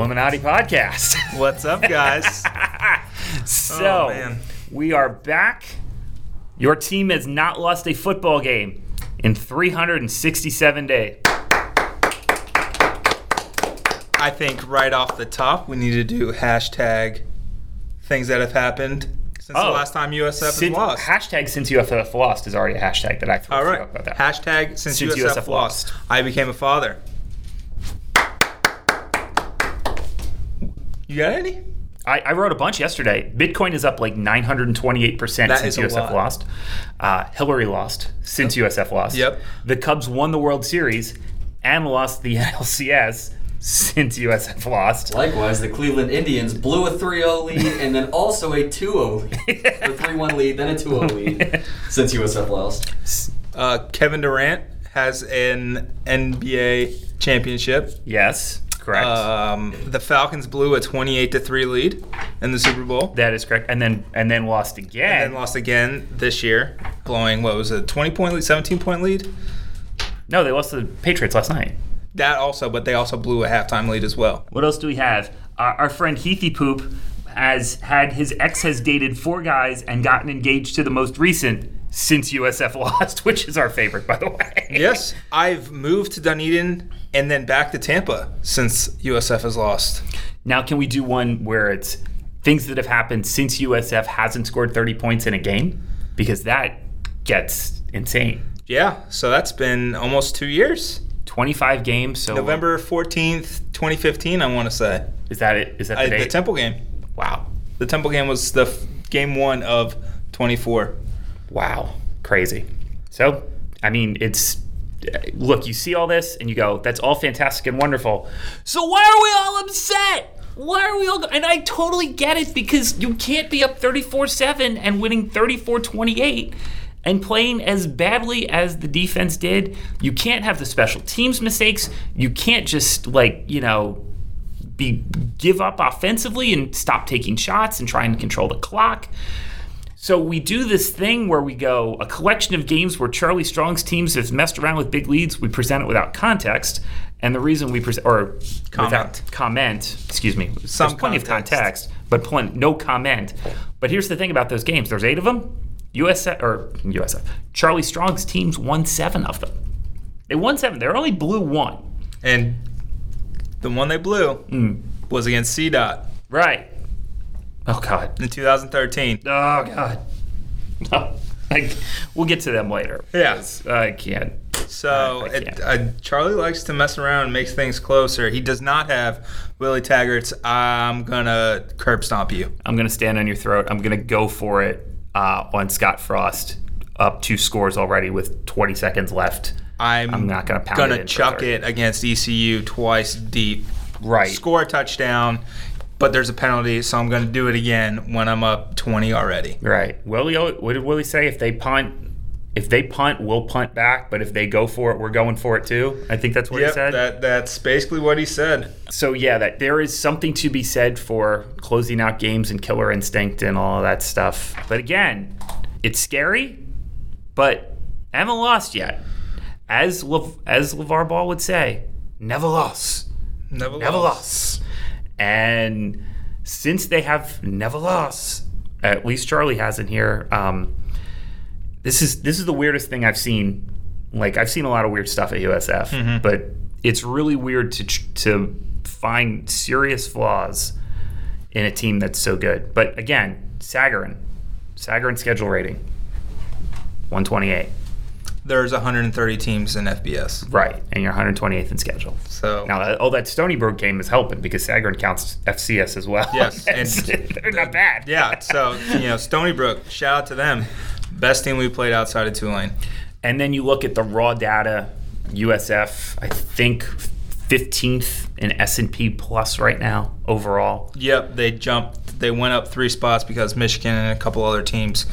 Bulluminati podcast. What's up, guys? so, Oh, we are back. Your team has not lost a football game in 367 days. I think right off the top, we need to do hashtag things that have happened since Oh. the last time USF has lost. Hashtag since USF lost is already a hashtag that I threw All right. about that. Hashtag since, Since USF, USF lost. lost. I became a father. You got any? I, I wrote a bunch yesterday. Bitcoin is up like 928% That since USF lot. lost. Uh, Hillary lost since USF lost. Yep. The Cubs won the World Series and lost the NLCS since USF lost. Likewise, the Cleveland Indians blew a 3-0 lead and then also a 2-0 lead. a 3-1 lead, then a 2-0 lead since USF lost. Uh, Kevin Durant has an NBA championship. Yes, correct. Um, the Falcons blew a 28 to 3 lead in the Super Bowl. that is correct. And then and then lost again. and then lost again this year, blowing what was it, 20 point lead, 17 point lead? no, they lost to the Patriots last night. That also, but they also blew a halftime lead as well. What else do we have? Our, our friend Heathy Poop has had his ex has dated four guys and gotten engaged to the most recent since USF lost, which is our favorite, by the way. Yes, I've moved to Dunedin and then back to Tampa since USF has lost. Now, can we do one where it's things that have happened since USF hasn't scored 30 points in a game? Because that gets insane. Yeah, so that's been almost two years. 25 games. So November 14th, 2015, I want to say. is that it? Is that the I, date? the Temple game. wow, The Temple game was the f- game one of 24. wow, crazy. So, I mean, it's look. You see all this and you go, "That's all fantastic and wonderful." So why are we all upset? Why are we all? And I totally get it because you can't be up 34-7 and winning 34-28 and playing as badly as the defense did. You can't have the special teams mistakes. You can't just like you know be give up offensively and stop taking shots and try and control the clock. So we do this thing where we go a collection of games where Charlie Strong's teams have messed around with big leads. We present it without context, and the reason we present or Comment. without comment, excuse me, Some there's plenty context. of context, but plenty, no comment. But here's the thing about those games: there's eight of them. USF or USF, Charlie Strong's teams won seven of them. They won seven. They only blew one. And the one they blew hmm. was against CDOT Right. Oh God. in 2013. Oh God. No. I, we'll get to them later. Yeah. I can't. So I- I can't. uh, Charlie likes to mess around and makes things closer. He does not have Willie Taggart's "I'm gonna curb stomp you." I'm gonna stand on your throat. I'm gonna go for it uh, on Scott Frost. Up two scores already with 20 seconds left. I'm, I'm not gonna pound I'm gonna it chuck 30. it against ECU twice deep. Right. Score a touchdown, but there's a penalty, so I'm gonna do it again when I'm up 20 already. Right. Willie, what did Willie say? If they punt, if they punt, we'll punt back. But if they go for it, we're going for it too. I think that's what he said. that that's basically what he said. so yeah, that there is something to be said for closing out games and killer instinct and all of that stuff. But again, it's scary, but I haven't lost yet. As Lev- as LeVar Ball would say, never lost, Never, never lost. lost. And since they have never lost, at least Charlie hasn't here. Um, this is this is the weirdest thing I've seen. Like I've seen a lot of weird stuff at USF, but it's really weird to to find serious flaws in a team that's so good. But again, Sagarin, Sagarin schedule rating, 128. There's 130 teams in FBS, Right, and you're 128th in schedule. so Now, that, oh, that Stony Brook game is helping because Sagarin counts FCS as well. Yes, and- they're not bad. yeah. So you know, Stony Brook, shout out to them. Best team we played outside of Tulane. And then you look at the raw data, USF, I think 15th in S&P plus right now overall. Yep, they jumped. They went up three spots because Michigan and a couple other teams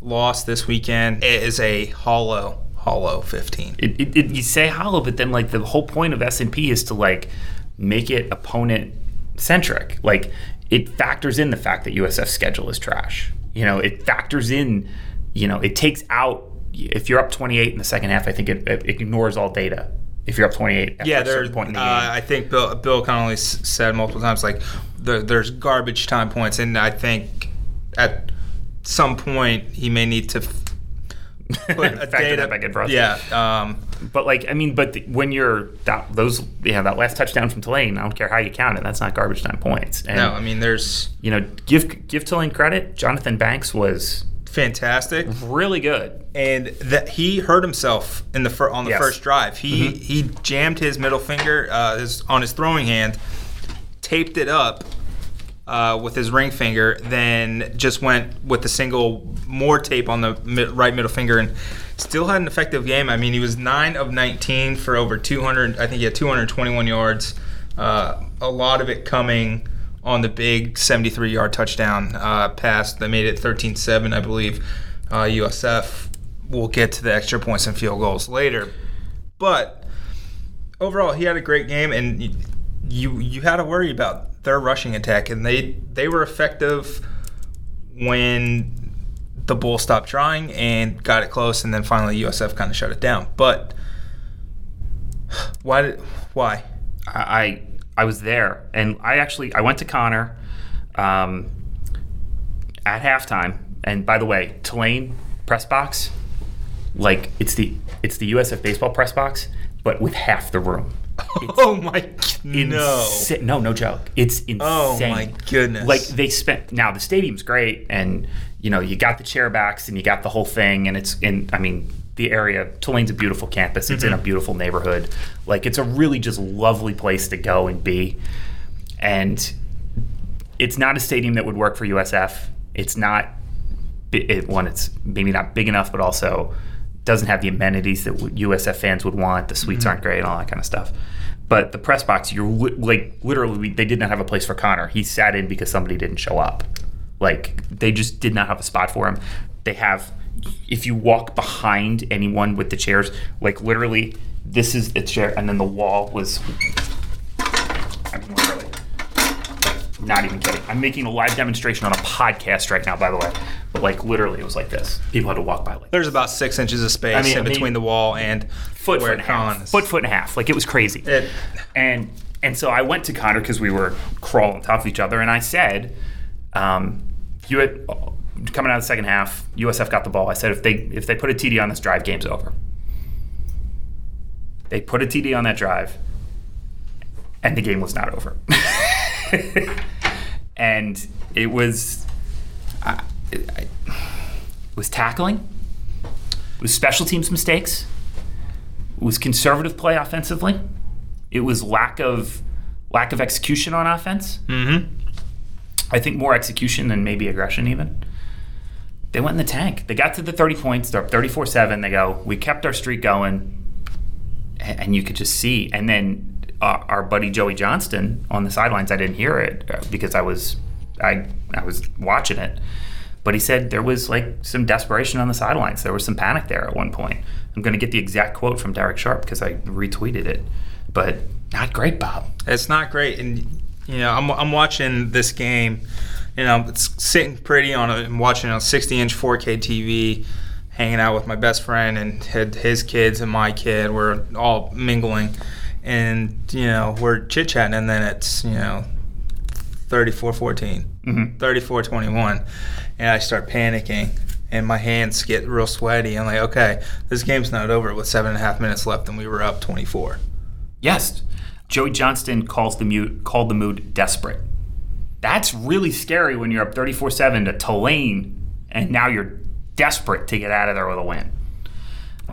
lost this weekend. It is a hollow, hollow 15. It, it, it, you say hollow, but then like the whole point of S&P is to like make it opponent centric. Like it factors in the fact that USF's schedule is trash. You know, it factors in, you know, it takes out if you're up 28 in the second half, I think it, it ignores all data if you're up 28 after Yeah, a there's. certain point in Uh, the game. I think Bill Bill Connolly s- said multiple times like there, there's garbage time points, and I think at some point he may need to f- put a data that back in for us. Yeah. Um, But like, I mean, but the, when you're that those, yeah, that last touchdown from Tulane, I don't care how you count it, that's not garbage time points. And no, I mean there's you know, give give Tulane credit. Jonathan Banks was fantastic. really good. and that he hurt himself in the fir- on the Yes. first drive. He he jammed his middle finger uh, his, on his throwing hand, taped it up uh, with his ring finger, then just went with the single more tape on the mid, right middle finger and still had an effective game. I mean, he was nine of 19 for over 200. I think he had 221 yards. Uh, a lot of it coming on the big 73 yard touchdown uh, pass that made it 13 7, I believe. Uh, USF will get to the extra points and field goals later. But overall, he had a great game, and you, you had to worry about their rushing attack, and they they were effective when the Bulls stopped trying and got it close, and then finally USF kind of shut it down. But why did why? I I I was there, and I actually I went to Connor um, at halftime. And by the way, Tulane press box, like it's the it's the USF baseball press box, but with half the room. Oh my no! No, no joke. It's insane. Oh my goodness! Like they spent now the stadium's great, and you know you got the chair backs and you got the whole thing, and it's in. I mean, the area Tulane's a beautiful campus. It's in Mm-hmm. a beautiful neighborhood. Like it's a really just lovely place to go and be, and it's not a stadium that would work for USF. It's not it, one. It's maybe not big enough, but also doesn't have the amenities that USF fans would want. The suites Mm-hmm. aren't great and all that kind of stuff. But the press box, you're li- like literally, they did not have a place for Connor. He sat in because somebody didn't show up. Like they just did not have a spot for him. They have, if you walk behind anyone with the chairs, like literally, this is the chair, and then the wall was. I mean, literally. Not even kidding. I'm making a live demonstration on a podcast right now, by the way. But like literally, it was like this. People had to walk by like There's about six inches of space I mean- in I mean- between the wall and foot, foot and a half. Foot, foot and a half. Like it was crazy. It- and and so I went to Connor because we were crawling on top of each other, and I said, um, "You had coming out of the second half. USF got the ball. I said if they if they put a TD on this drive, game's over. They put a TD on that drive, and the game was not over. and it was, I, it was tackling. It was special teams mistakes. It was conservative play offensively. It was lack of lack of execution on offense. Mhm. I think more execution than maybe aggression even. They went in the tank. They got to the 30 points. They're up 34-7. They go, we kept our streak going. And you could just see. And then uh, our buddy Joey Johnston on the sidelines, I didn't hear it uh, because I was I I was watching it. But he said there was like some desperation on the sidelines. There was some panic there at one point. I'm going to get the exact quote from Derek Sharp because I retweeted it. But not great, Bob. It's not great, and you know I'm, I'm watching this game. You know, it's sitting pretty on a, I'm watching on a 60 inch 4K TV, hanging out with my best friend and his kids and my kid. We're all mingling, and you know we're chit chatting, and then it's you know 34 14, Mhm. 34 21, and I start panicking. And my hands get real sweaty. I'm like, okay, this game's not over with seven and a half minutes left, and we were up 24. Yes. Joey Johnston calls the mute called the mood desperate. That's really scary when you're up 34-7 to Tulane and now you're desperate to get out of there with a win.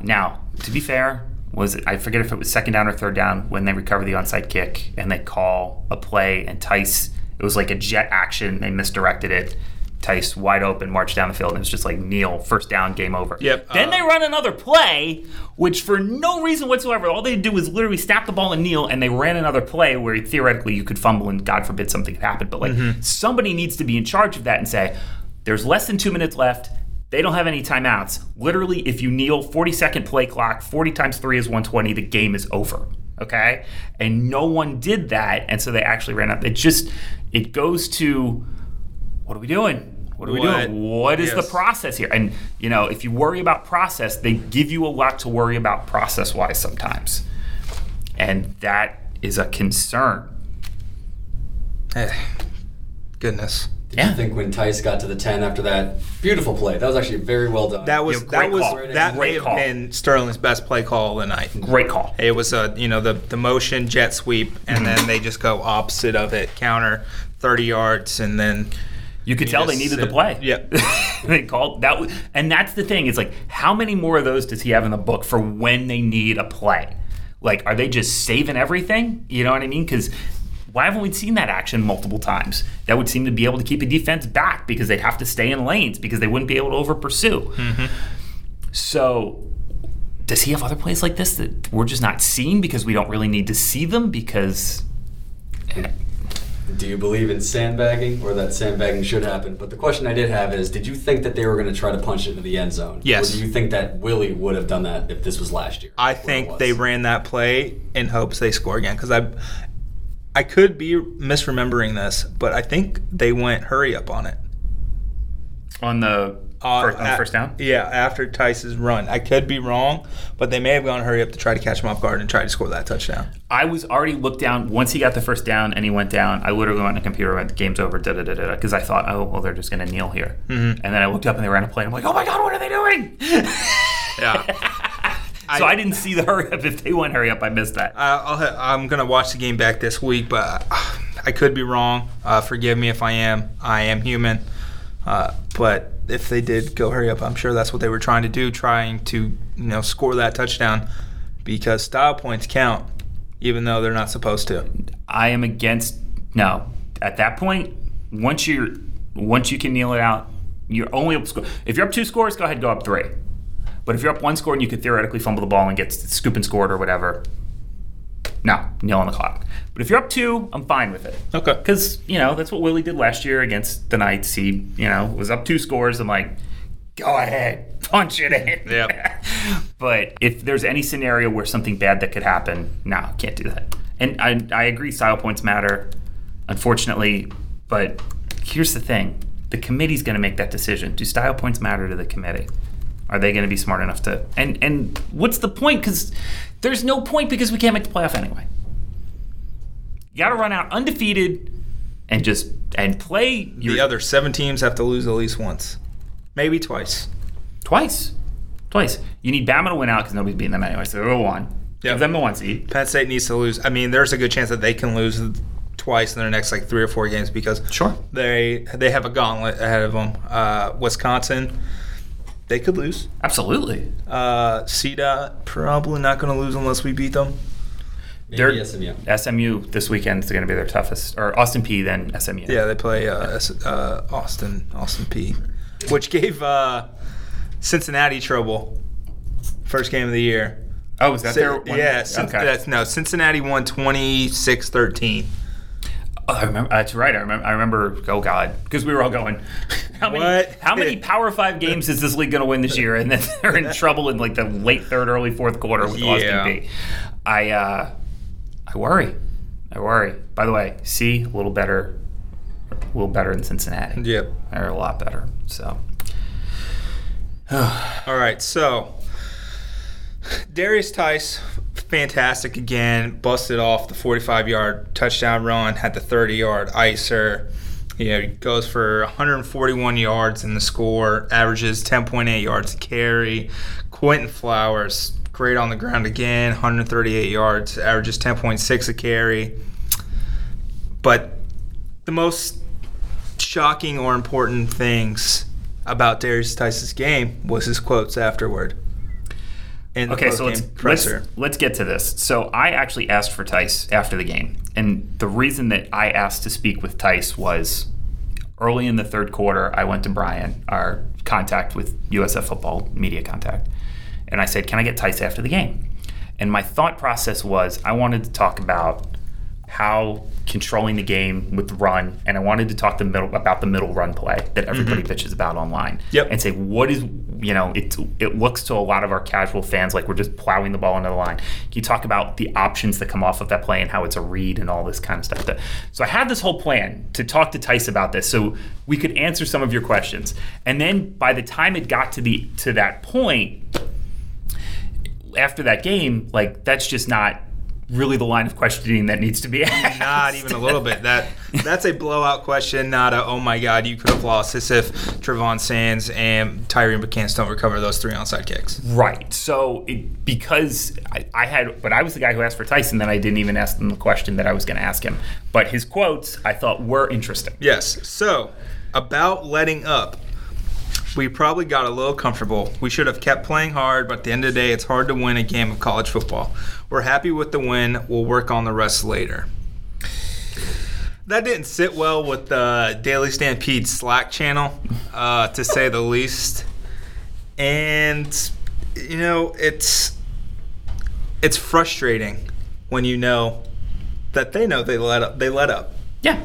Now, to be fair, was it, I forget if it was second down or third down when they recover the onside kick and they call a play and Tice it was like a jet action, they misdirected it. Tice wide open, marched down the field, and it was just like kneel, first down, game over. Yep, Then uh, they run another play, which for no reason whatsoever, all they do was literally snap the ball and kneel, and they ran another play where theoretically you could fumble and God forbid something could happen. But like Mm-hmm. somebody needs to be in charge of that and say, there's less than two minutes left. They don't have any timeouts. Literally, if you kneel, 40 second play clock, 40 times three is 120, the game is over. Okay? And no one did that. And so they actually ran up. It just, it goes to, what are we doing? What are we What? doing? What is the process here? And you know, if you worry about process, they give you a lot to worry about process wise sometimes. and that is a concern. Hey, goodness. Did Yeah. you think when Tice got to the 10 after that beautiful play? That was actually very well done. That was Yeah, that was call. that may Great have been Sterling's best play call of the night. Great call. It was a you know the the motion jet sweep, and then they just go opposite of it, counter thirty yards, and then You could You tell they just needed the play. Yep. they called that, was, and that's the thing. It's like how many more of those does he have in the book for when they need a play? Like, are they just saving everything? You know what I mean? Because why haven't we seen that action multiple times? That would seem to be able to keep a defense back because they'd have to stay in lanes because they wouldn't be able to over pursue. Mm-hmm. So. Does he have other plays like this that we're just not seeing because we don't really need to see them because Do you believe in sandbagging or that sandbagging should happen? But the question I did have is did you think that they were going to try to punch it into the end zone? Yes. Or do you think that Willie would have done that if this was last year? I think they ran that play in hopes they score again because I I could be misremembering this, but I think they went hurry up on it. on the Uh, first, on the first down. Yeah, after Tice's run. I could be wrong, but they may have gone hurry up to try to catch him off guard and try to score that touchdown. I was already looked down once he got the first down and he went down. I literally went on the computer and went, the game's over, da da da da, because I thought, oh well, they're just gonna kneel here. Mm-hmm. And then I looked up and they ran a play. And I'm like, oh my god, what are they doing? Yeah. so I, didn't see the hurry up. If they went hurry up, I missed that. Uh, I'll, I'm gonna watch the game back this week, but uh, I could be wrong. Uh, forgive me if I am. I am human. Uh, but if they did go hurry up, I'm sure that's what they were trying to do, trying to you know score that touchdown, because style points count, even though they're not supposed to. I am against no. At that point, once you're once you can kneel it out, you're only up score. If you're up two scores, go ahead, go up three. But if you're up one score and you could theoretically fumble the ball and get scoop and scored or whatever, no, kneel on the clock. But if you're up two, I'm fine with it. Okay. Because, you know, that's what Willie did last year against the Knights. He, you know, was up two scores. I'm like, go ahead, punch it in. Yep. but if there's any scenario where something bad that could happen, no, can't do that. And I, I agree, style points matter, unfortunately. But here's the thing the committee's going to make that decision. Do style points matter to the committee? Are they going to be smart enough to? And and what's the point? Because there's no point because we can't make the playoff anyway. You got to run out undefeated and just and play your The other seven teams have to lose at least once, maybe twice. twice, twice. You need Bama to win out because nobody's beating them anyway. So they're one. Yep. Give them the one seed. Penn State needs to lose. I mean, there's a good chance that they can lose twice in their next like three or four games because Sure. they they have a gauntlet ahead of them. Uh, Wisconsin, they could lose. Absolutely. Uh, CDOT probably not going to lose unless we beat them. Maybe They're- SMU. SMU this weekend is going to be their toughest, or Austin Peay then SMU. Yeah, they play uh, S- uh, Austin Austin Peay, which gave uh, Cincinnati trouble. First game of the year. Oh, is that Ci- their one? yeah, Cin- Okay. that's no. Cincinnati won 26-13. Oh, I remember. That's right. I remember. I remember. Oh God, because we were all going. How many? What? How many Power Five games is this league going to win this year? And then they're in trouble in like the late third, early fourth quarter with Yeah. Austin Peay. I uh, I worry. I worry. By the way, C a little better, a little better in Cincinnati. Yep. They're a lot better. So All right, so Darius Tice, fantastic again, busted off the 45 yard touchdown run, had the 30 yard icer. Know, he goes for 141 yards in the score, averages 10.8 yards a carry. Quinton Flowers, great on the ground again, 138 yards, averages 10.6 a carry. But the most shocking or important things about Darius Tice's game was his quotes afterward. Okay, so let's let's, let's get to this. So I actually asked for Tice after the game, and the reason that I asked to speak with Tice was early in the third quarter. I went to Brian, our contact with USF football media contact, and I said, "Can I get Tice after the game?" And my thought process was, I wanted to talk about how controlling the game with the run, and I wanted to talk the middle about the middle run play that mm-hmm. everybody bitches about online. Yep. And say what is you know it it looks to a lot of our casual fans like we're just plowing the ball into the line. Can you talk about the options that come off of that play and how it's a read and all this kind of stuff? So I had this whole plan to talk to Tice about this so we could answer some of your questions. And then by the time it got to the to that point, after that game, like that's just not really the line of questioning that needs to be asked. Not even a little bit. That that's a blowout question, not a oh my god, you could have lost this if Trevon Sands and Tyree McCants don't recover those three onside kicks. Right. So it, because I, I had, but I was the guy who asked for Tyson, then I didn't even ask him the question that I was going to ask him. But his quotes I thought were interesting. Yes. So about letting up. We probably got a little comfortable. We should have kept playing hard, but at the end of the day, it's hard to win a game of college football. We're happy with the win. We'll work on the rest later. That didn't sit well with the Daily Stampede Slack channel, uh, to say the least. And you know, it's it's frustrating when you know that they know they let up. They let up, Yeah,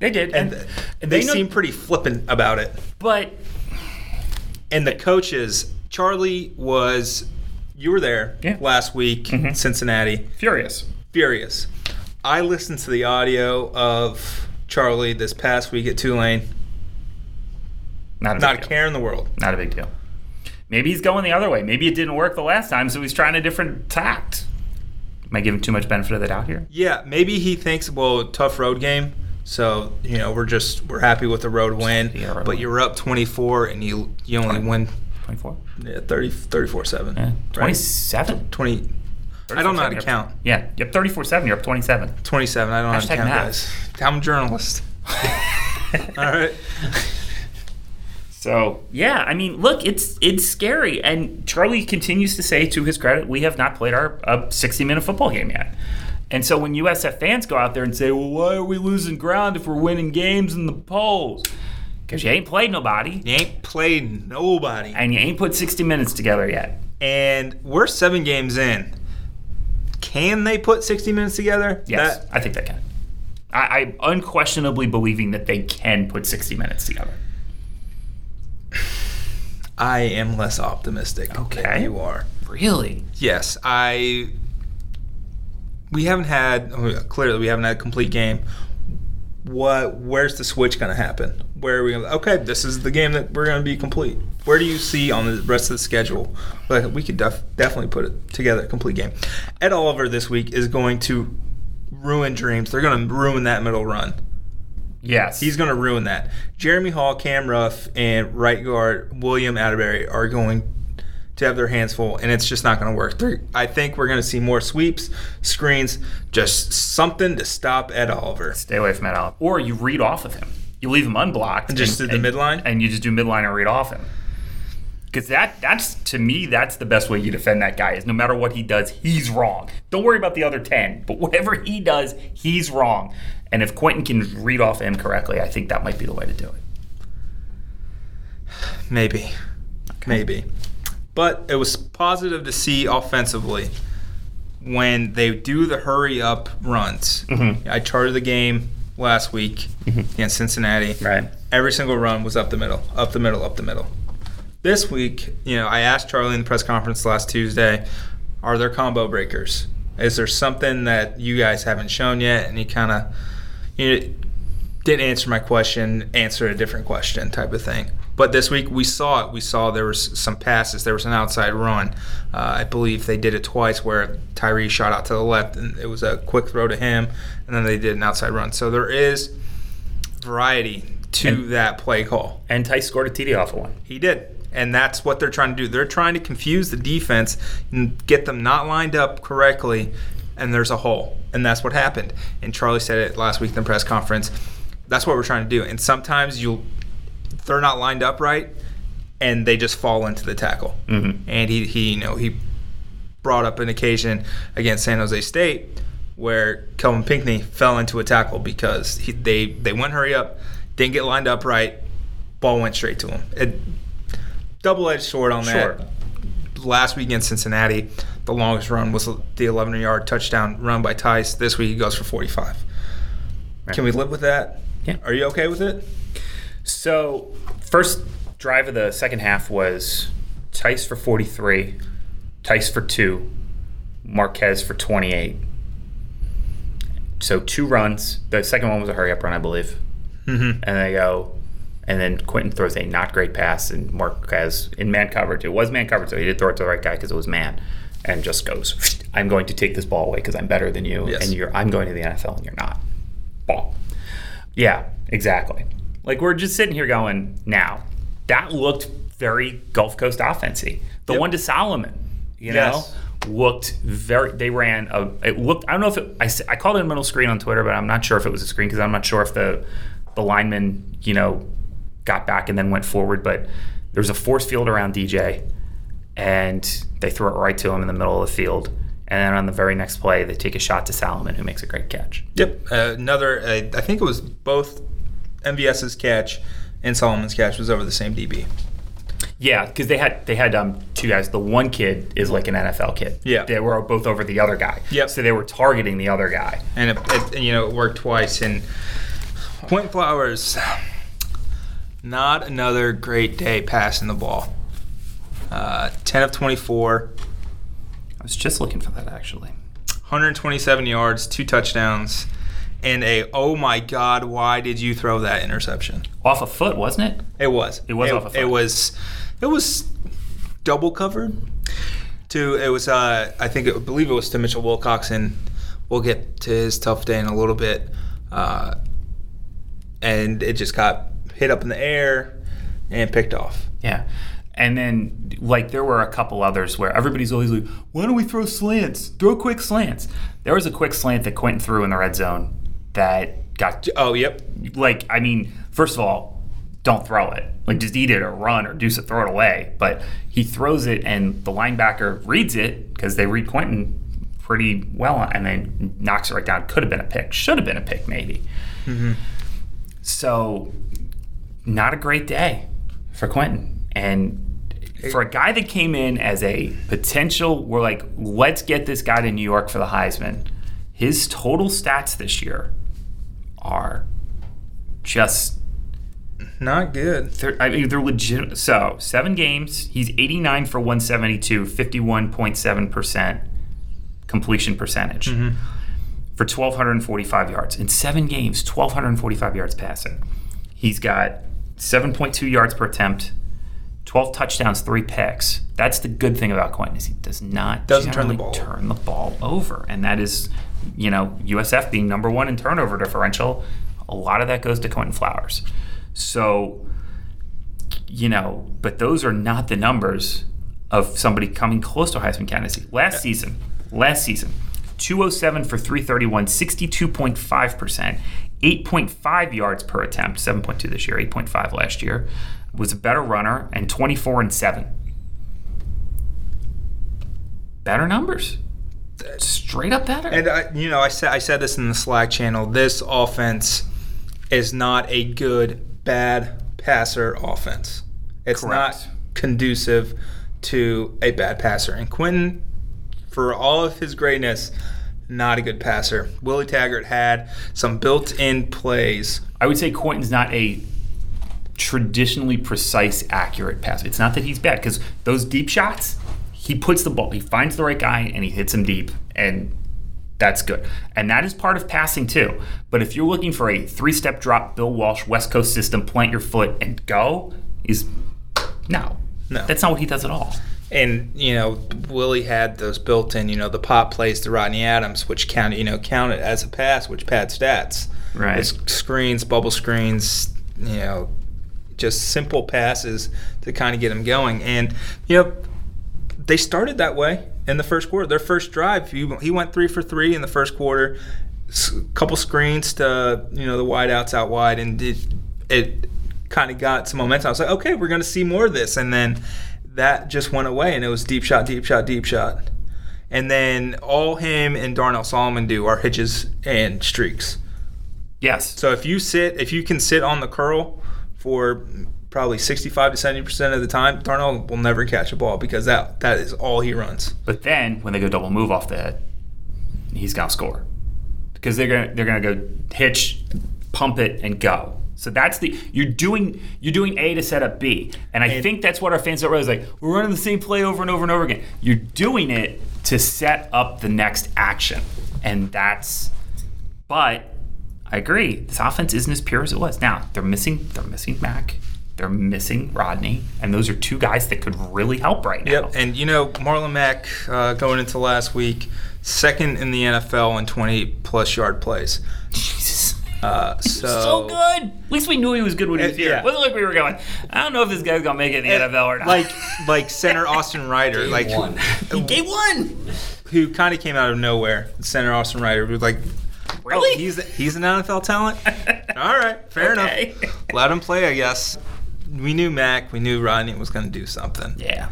they did, and, and they, know- seem pretty flippant about it. But And the coaches, Charlie was, you were there Yeah. Mm-hmm. last week, Cincinnati, furious. furious. I listened to the audio of Charlie this past week at Tulane. Not a Not deal. care in the world. Not a big deal. Maybe he's going the other way. Maybe it didn't work the last time, so he's trying a different tact. Am I giving too much benefit of the doubt here? Yeah, maybe he thinks, well, tough road game. So you know, we're just we're happy with the road win, Yeah, road but win. you're up 24 and you you only win 24? yeah, 30 34 7. Yeah. 27? 20 I don't know how to 34-7, you're- count. Yeah, yep, 34 7, you're up 27. 27. I don't know how to count, math. guys. I'm a journalist. All right. So yeah, I mean, look, it's it's scary, and Charlie continues to say, to his credit, we have not played our uh, a 60 minute football game yet. And so when USF fans go out there and say, well, why are we losing ground if we're winning games in the polls? Because you ain't played nobody, You ain't played nobody. and you ain't put 60 minutes together yet. And we're seven games in. Can they put 60 minutes together? Yes, That- I think they can. I, I unquestionably believing that they can put 60 minutes together. I am less optimistic Okay. than you are. Really? Yes, I. We haven't had oh, clearly we haven't had a complete game. What? Where's the switch going to happen? Where are we going? to Okay, this is the game that we're going to be complete. Where do you see on the rest of the schedule? Like we could def- definitely put it together a complete game. Ed Oliver this week is going to ruin dreams. They're going to ruin that middle run. Yes. He's going to ruin that. Jeremy Hall, Cam Ruff, and right guard William Atterbury are going to have their hands full, and it's just not going to work. They're, I think we're going to see more sweeps, screens, just something to stop Ed Oliver. Stay away from Ed Oliver. Or you read off of him. You leave him unblocked. And just do the midline? And you just do midline and read off him. Because that, that's, to me, that's the best way you defend that guy is no matter what he does, he's wrong. Don't worry about the other 10. But whatever he does, he's wrong. And if Quinton can read off him correctly, I think that might be the way to do it. Maybe. Maybe. But it was positive to see offensively when they do the hurry up runs. Mhm. I charted the game last week against Cincinnati. Right. Every single run was up the middle, up the middle, up the middle. This week, you know, I asked Charlie in the press conference last Tuesday, are there combo breakers? Is there something that you guys haven't shown yet? And he kind of you know, didn't answer my question, answered a different question type of thing. But this week we saw it. We saw there was some passes. There was an outside run. Uh, I believe they did it twice where Tyree shot out to the left and it was a quick throw to him, and then they did an outside run. So there is variety to And- that play call. And Tice scored a TD off of one. He did. And that's what they're trying to do. They're trying to confuse the defense and get them not lined up correctly, and there's a hole. And that's what happened. And Charlie said it last week in the press conference. That's what we're trying to do. And sometimes you they're not lined up right and they just fall into the tackle. Mhm. And he, he you know, he brought up an occasion against San Jose State where Kelvin Pinkney fell into a tackle because he, they they went hurry up, didn't get lined up right, ball went straight to him. It, double-edged sword on Sure. that. Last week against Cincinnati, the longest run was the 11-yard touchdown run by Tice. This week he goes for 45. Right. Can we live with that? Yeah. Are you okay with it? So, first drive of the second half was Tice for 43, Tice for 2, Marquez for 28. So, two runs. The second one was a hurry up run, I believe. Mm-hmm. And they go, And then Quinton throws a not great pass, and Marquez in man coverage. It was man coverage, so he did throw it to the right guy because it was man, and just goes, "I'm going to take this ball away because I'm better than you, Yes. and you're I'm going to the NFL and you're not." Ball. Yeah, exactly. Like we're just sitting here going, now that looked very Gulf Coast offensive. The Yep. one to Salomon, you Yes. know, looked very. They ran a. It looked. I don't know if it. I, I called it a middle screen on Twitter, but I'm not sure if it was a screen because I'm not sure if the the lineman, you know, got back and then went forward. But there was a force field around DJ, and they throw it right to him in the middle of the field. And then on the very next play, they take a shot to Salomon, who makes a great catch. Yep. Uh, another, uh, I think it was both MVS's catch and Salomon's catch was over the same DB. Yeah, because they had they had um, two guys. The one kid is like an NFL kid. Yeah. they were both over the other guy. Yep. So they were targeting the other guy. and it, it, you know it worked twice. And Quinton Flowers, not another great day passing the ball. Uh, Ten of twenty-four, I was just looking for that actually. 127 yards, two touchdowns, and a oh my god, why did you throw that interception? Off a foot, wasn't it? It was. It was It, off a foot. it was. It was double covered. To it was. Uh, I think it, I believe it was to Mitchell Wilcox, and We'll get to his tough day in a little bit. Uh, and it just got hit up in the air and picked off. Yeah. And then, like, there were a couple others where everybody's always like, why don't we throw slants? Throw quick slants. There was a quick slant that Quinton threw in the red zone that got, Oh, yep. like, I mean, first of all, don't throw it. Like, just eat it or run or do so, throw it away. But he throws it, and the linebacker reads it because they read Quinton pretty well, and then knocks it right down. Could have been a pick. Should have been a pick, maybe. Mm-hmm. So, not a great day for Quinton. And for a guy that came in as a potential, we're like, let's get this guy to New York for the Heisman. His total stats this year are just, Not good. they're, I mean, they're legit. So, seven games, he's 89 for 172, 51.7% completion percentage mm-hmm. for 1,245 yards. In seven games, 1,245 yards passing. He's got 7.2 yards per attempt, 12 touchdowns, three picks. That's the good thing about Quinton is he does not Doesn't turn the ball turn the ball over, and that is, you know, USF being number one in turnover differential. A lot of that goes to Quinton Flowers. So, you know, but those are not the numbers of somebody coming close to Heisman candidacy. Last season, last season, 207 for 331, 62.5%, 8.5 yards per attempt, 7.2 this year, 8.5 last year. Was a better runner and 24 and 7. Better numbers. Straight up better. And I, you know, I said I said this in the Slack channel. This offense is not a good bad passer offense. It's Correct. not conducive to a bad passer. And Quinton, for all of his greatness, not a good passer. Willie Taggart had some built-in plays. I would say Quinton's not a traditionally precise, accurate passer. It's not that he's bad because those deep shots, he puts the ball, he finds the right guy, and he hits him deep, and that's good. And that is part of passing too. But if you're looking for a three-step drop, Bill Walsh West Coast system, plant your foot and go, is no, No. that's not what he does at all. And you know, Willie had those built-in, you know, the pop plays to Rodney Adams, which counted, you know, counted as a pass, which pad stats. Right. It's screens, bubble screens, you know, just simple passes to kind of get him going. And you know, they started that way in the first quarter. Their first drive, he, he went three for three in the first quarter. S- couple screens to you know the wideouts out wide, and it, it kind of got some momentum. I was like, okay, we're going to see more of this, and then that just went away, and it was deep shot, deep shot, deep shot. And then all him and Darnell Salomon do are hitches and streaks. Yes. So if you sit, if you can sit on the curl for probably 65 to 70 percent of the time, Darnell will never catch a ball because that that is all he runs. But then when they go double move off the head, he's gonna score because they're gonna they're gonna go hitch, pump it, and go. So that's the you're doing you're doing A to set up B, and I And- think that's what our fans don't realize. Like we're running the same play over and over and over again. You're doing it to set up the next action, and that's. But I agree. This offense isn't as pure as it was. Now they're missing. They're missing Mac. They're missing Rodney, and those are two guys that could really help right now. Yep. And you know, Marlon Mack uh, going into last week, second in the NFL in 20 plus yard plays. Jesus. Uh, so, So good. At least we knew he was good when he was here. yeah. Wasn't like we were going. I don't know if this guy's gonna make it in the NFL or not. Like like center Austin Reiter, like one. game one. who kind of came out of nowhere. Center Austin Reiter was like, Really? oh, he's he's an NFL talent. All right, fair Okay. enough. Let him play, I guess. We knew Mac. We knew Rodney was going to do something. yeah.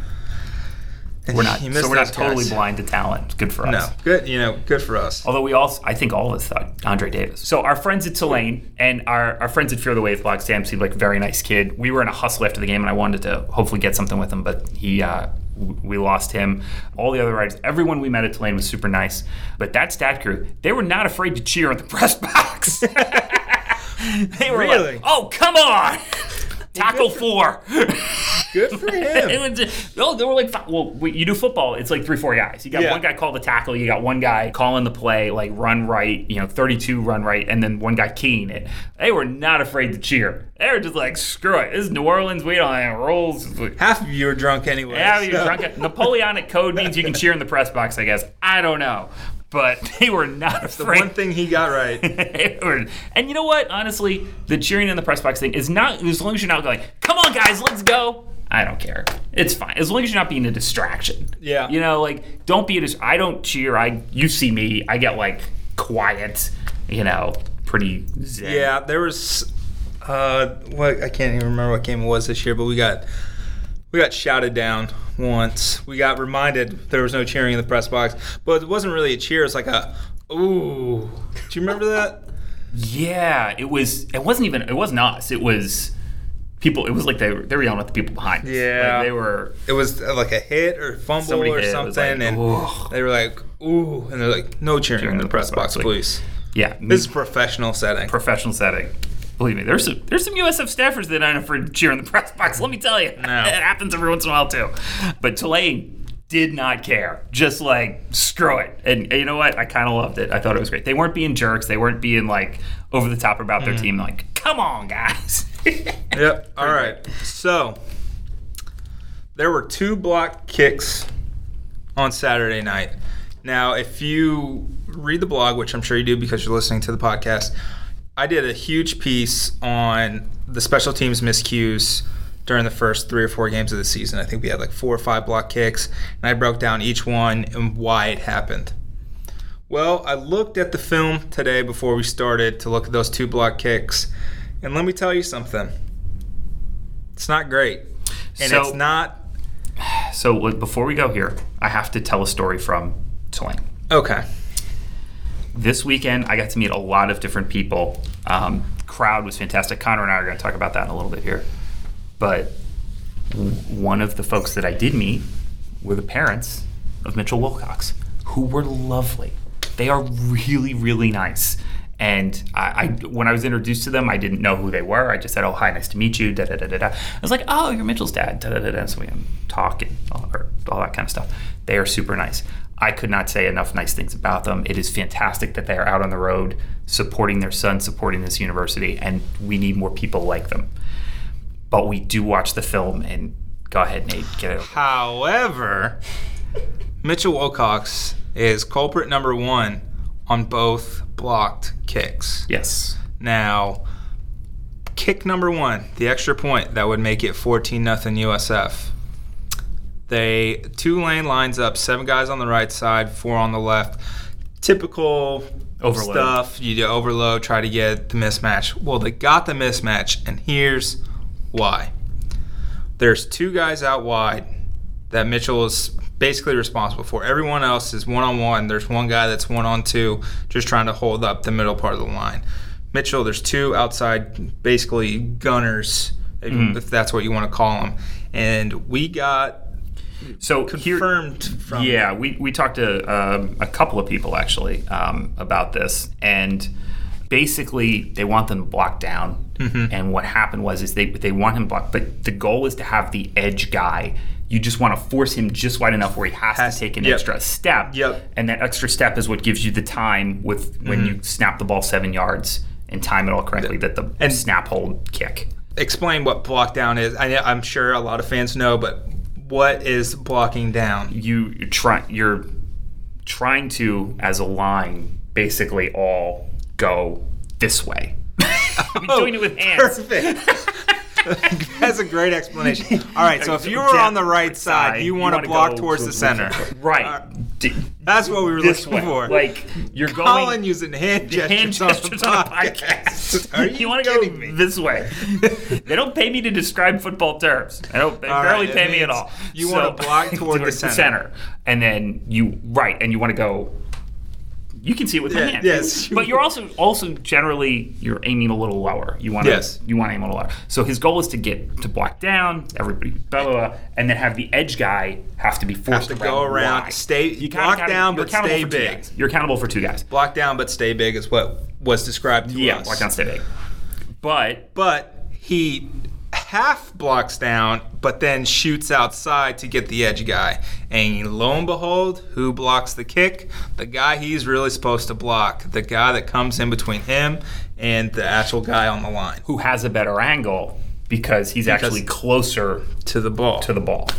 And We're not. he So we're not totally guys. blind to talent. It's good for us. No, good. You know, good for us. Although we all, I think all of us thought Andre Davis. So our friends at Tulane and our, our friends at Fear the Wave blog, Sam seemed like a very nice kid. We were in a hustle after the game, and I wanted to hopefully get something with him, but he, uh, we lost him. All the other writers, everyone we met at Tulane was super nice. But that stat crew, they were not afraid to cheer in the press box. they were Really? like, "Oh, come on." Tackle four. Good for him. just, no, they were like, well, we- you do football, it's like three, four guys. You got Yeah. one guy call the tackle, you got one guy calling the play, like run right, you know, 32 run right, and then one guy keying it. They were not afraid to cheer. They were just like, screw it. This is New Orleans. We don't have rules. Half of you are drunk anyway. Yeah, you're drunk. Napoleonic code means you can cheer in the press box, I guess. I don't know. But they were not The afraid. one thing he got right. And you know what? Honestly, the cheering in the press box thing is not as long as you're not going, "Come on, guys, let's go." I don't care. It's fine as long as you're not being a distraction. Yeah. You know, like don't be a. Dis- I don't cheer. I you see me. I get like quiet. You know, pretty zen. Yeah, there was. Uh, what I can't even remember what game it was this year, but we got we got shouted down once. We got reminded there was no cheering in the press box, but it wasn't really a cheer. It's like a ooh. Do you remember that? Yeah. It was. It wasn't even. It wasn't us. It was people. It was like they were. They were yelling at the people behind us. Yeah. Like they were. It was uh, like a hit or fumble or hit, something, like, and "Ooh." they were like ooh, and they're like no cheering in the press box, like- please. Yeah. This is a professional setting. professional setting. Believe me, there's some there's some USF staffers that aren't afraid to cheer in the press box. Let me tell you, No. it happens every once in a while too. But Tulane did not care. Just like screw it. And you know what? I kind of loved it. I thought it was great. They weren't being jerks. They weren't being like over the top about their mm. team. Like, come on, guys. Yep. All right. So there were two block kicks on Saturday night. Now, if you read the blog, which I'm sure you do because you're listening to the podcast, I did a huge piece on the special teams miscues during the first three or four games of the season. I think we had like four or five block kicks, and I broke down each one and why it happened. Well, I looked at the film today before we started to look at those two block kicks, and let me tell you something. It's not great. And So- it's not so before we go here, I have to tell a story from Tulane. okay. This weekend I got to meet a lot of different people. Um, crowd was fantastic. Connor and I are going to talk about that in a little bit here. But one of the folks that I did meet were the parents of Mitchell Wilcox, who were lovely. They are really, really nice. And I, I, when I was introduced to them, I didn't know who they were. I just said, "Oh, hi, nice to meet you." Da da da da da. I was like, "Oh, you're Mitchell's dad." Da da da da. So we talk and all, all that kind of stuff. They are super nice. I could not say enough nice things about them. It is fantastic that they are out on the road supporting their son, supporting this university, and we need more people like them. But we do watch the film, and go ahead, Nate, get it. over. However, Mitchell Wilcox is culprit number one on both blocked kicks. Yes. Now, kick number one, the extra point that would make it 14 nothing USF. They Tulane lines up, seven guys on the right side, four on the left. Typical Overload. stuff. You do overload, try to get the mismatch. Well, they got the mismatch, and here's why. There's two guys out wide that Mitchell is basically responsible for. Everyone else is one on one. There's one guy that's one on two, just trying to hold up the middle part of the line. Mitchell, there's two outside, basically gunners, Mhm. if that's what you want to call them. And we got So here, confirmed from yeah, we, we talked to um, a couple of people actually um, about this, and basically they want them blocked down. Mm-hmm. And what happened was is they they want him blocked, but the goal is to have the edge guy. You just want to force him just wide enough where he has, Has- to take an yep. extra step. Yep. And that extra step is what gives you the time with when Mm-hmm. you snap the ball seven yards and time it all correctly that the And- snap hold kick. Explain what block down is. I, I'm sure a lot of fans know, but what is blocking down? You you're try you're trying to as a line basically all go this way. I'm doing it with oh, hands. Perfect. That's a great explanation. All right, so if you were on the right side, you want to wanna block go towards the center. Right. That's what we were this looking way. for. Like you're going Collin using hand gestures, hand gestures on a podcast. Are you, want to go me? this way? they don't pay me to describe football terms. They don't. They All barely right, pay me at all. you wanna block toward the towards center. and then you right, and you want to go. You can see it with my Yeah, hand. yes. but you're also also generally you're aiming a little lower. You want to Yes. you want to aim a little lower. So his goal is to get to block down everybody, blah blah, blah and then have the edge guy have to be forced to go around, wide. stay- You block gotta- down, but stay big. You're accountable for two guys. Block down but stay big is what was described to Yeah, us. block down, stay big. But But he half blocks down, but then shoots outside to get the edge guy. And lo and behold, who blocks the kick? The guy he's really supposed to block. The guy that comes in between him and the actual guy on the line who has a better angle because he's actually closer to the ball. to the ball.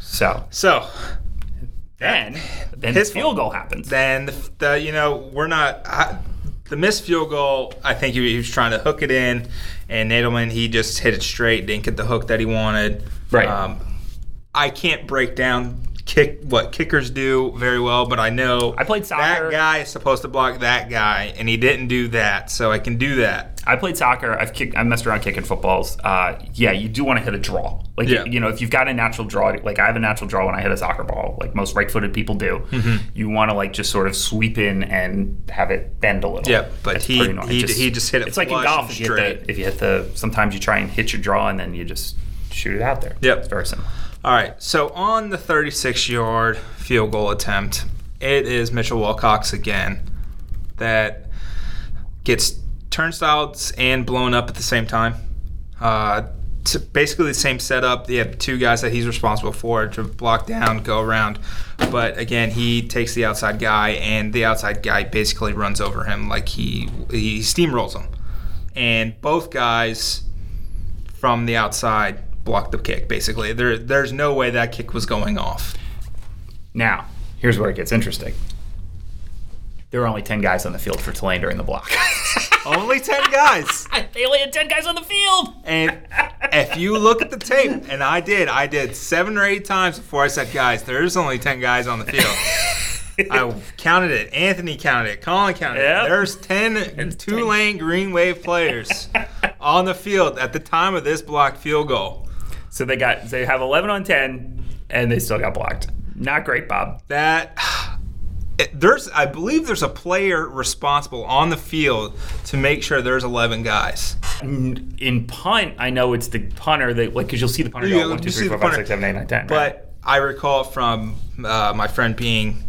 So so then, then His field goal happens. then the, the you know we're not I, the missed field goal. I think he was trying to hook it in, and Nadelman he just hit it straight, didn't get the hook that he wanted. Right. Um, I can't break down kick what kickers do very well, but I know I played soccer. That guy is supposed to block that guy, and he didn't do that, so I can do that. I played soccer. I've kicked. I messed around kicking footballs. Uh, yeah, you do want to hit a draw. Like Yeah. you know, if you've got a natural draw, like I have a natural draw when I hit a soccer ball, like most right-footed people do. Mm-hmm. You want to like just sort of sweep in and have it bend a little. Yeah, but That's he- he- It he just hit it It's like in golf. If you, hit the, if you hit the, sometimes you try and hit your draw and then you just shoot it out there. Yep. it's very simple. All right, so on the 36 yard field goal attempt, it is Mitchell Wilcox again that gets turnstiles and blown up at the same time. Uh, basically the same setup. You have two guys that he's responsible for to block down, go around. But again, he takes the outside guy, and the outside guy basically runs over him like he he steamrolls him. And both guys from the outside block the kick. Basically, there there's no way that kick was going off. Now, here's where it gets interesting. There were only 10 guys on the field for Tulane during the block. Only ten guys. they only had 10 guys on the field. And if you look at the tape, and I did, I did seven or eight times before I said, guys, there's only 10 guys on the field. I counted it. Anthony counted it. Collin counted Yep. it. There's 10 Tulane Green Wave players on the field at the time of this blocked field goal. So they got they have 11 on 10 and they still got blocked. Not great, Bob. That there's, I believe, there's a player responsible on the field to make sure there's 11 guys. In punt, I know it's the punter that like because you'll see the punter Yeah, go one, two, you see three, the four, five, punter. six, seven, eight, nine, ten. right? But I recall from uh, my friend being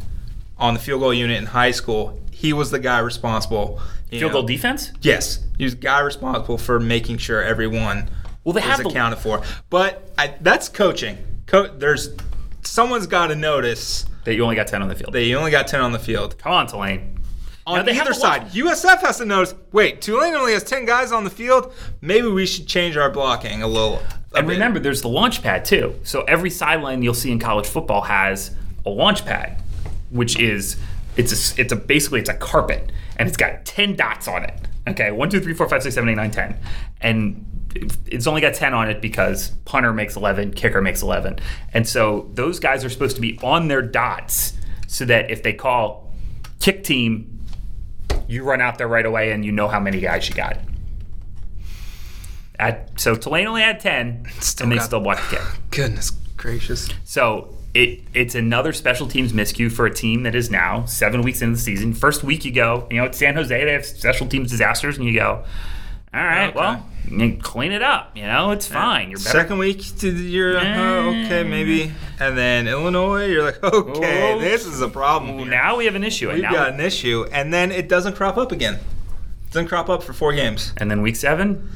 on the field goal unit in high school, he was the guy responsible. field know- goal defense. Yes, he was the guy responsible for making sure everyone Well, they was have the- accounted for. But I, that's coaching. Co- there's someone's got to notice That you only got 10 on the field. that you only got ten on the field. Come on, Tulane. Now, On they have either a lot- side, USF has to notice. Wait, Tulane only has ten guys on the field. Maybe we should change our blocking a little. a And bit. remember, there's the launch pad too. So every sideline you'll see in college football has a launch pad, which is it's a, it's a basically it's a carpet and it's got ten dots on it. Okay, one, two, three, four, five, six, seven, eight, nine, ten, and it's only got ten on it because punter makes eleven, kicker makes eleven, and so those guys are supposed to be on their dots so that if they call kick team, you run out there right away and you know how many guys you got. At, so Tulane only had ten, Still and they got- still blocked the kick. Goodness gracious. So it it's another special teams miscue for a team that is now seven weeks into the season. First week you go, you know, it's San Jose, they have special teams disasters, and you go, all right, Okay. well, clean it up. You know, it's fine. You're better. Second week, to you're uh, okay, maybe, and then Illinois, you're like, okay, Oh. this is a problem. Here. now we have an issue, and We've now got an issue, and then it doesn't crop up again. It doesn't crop up for four games. and then week seven.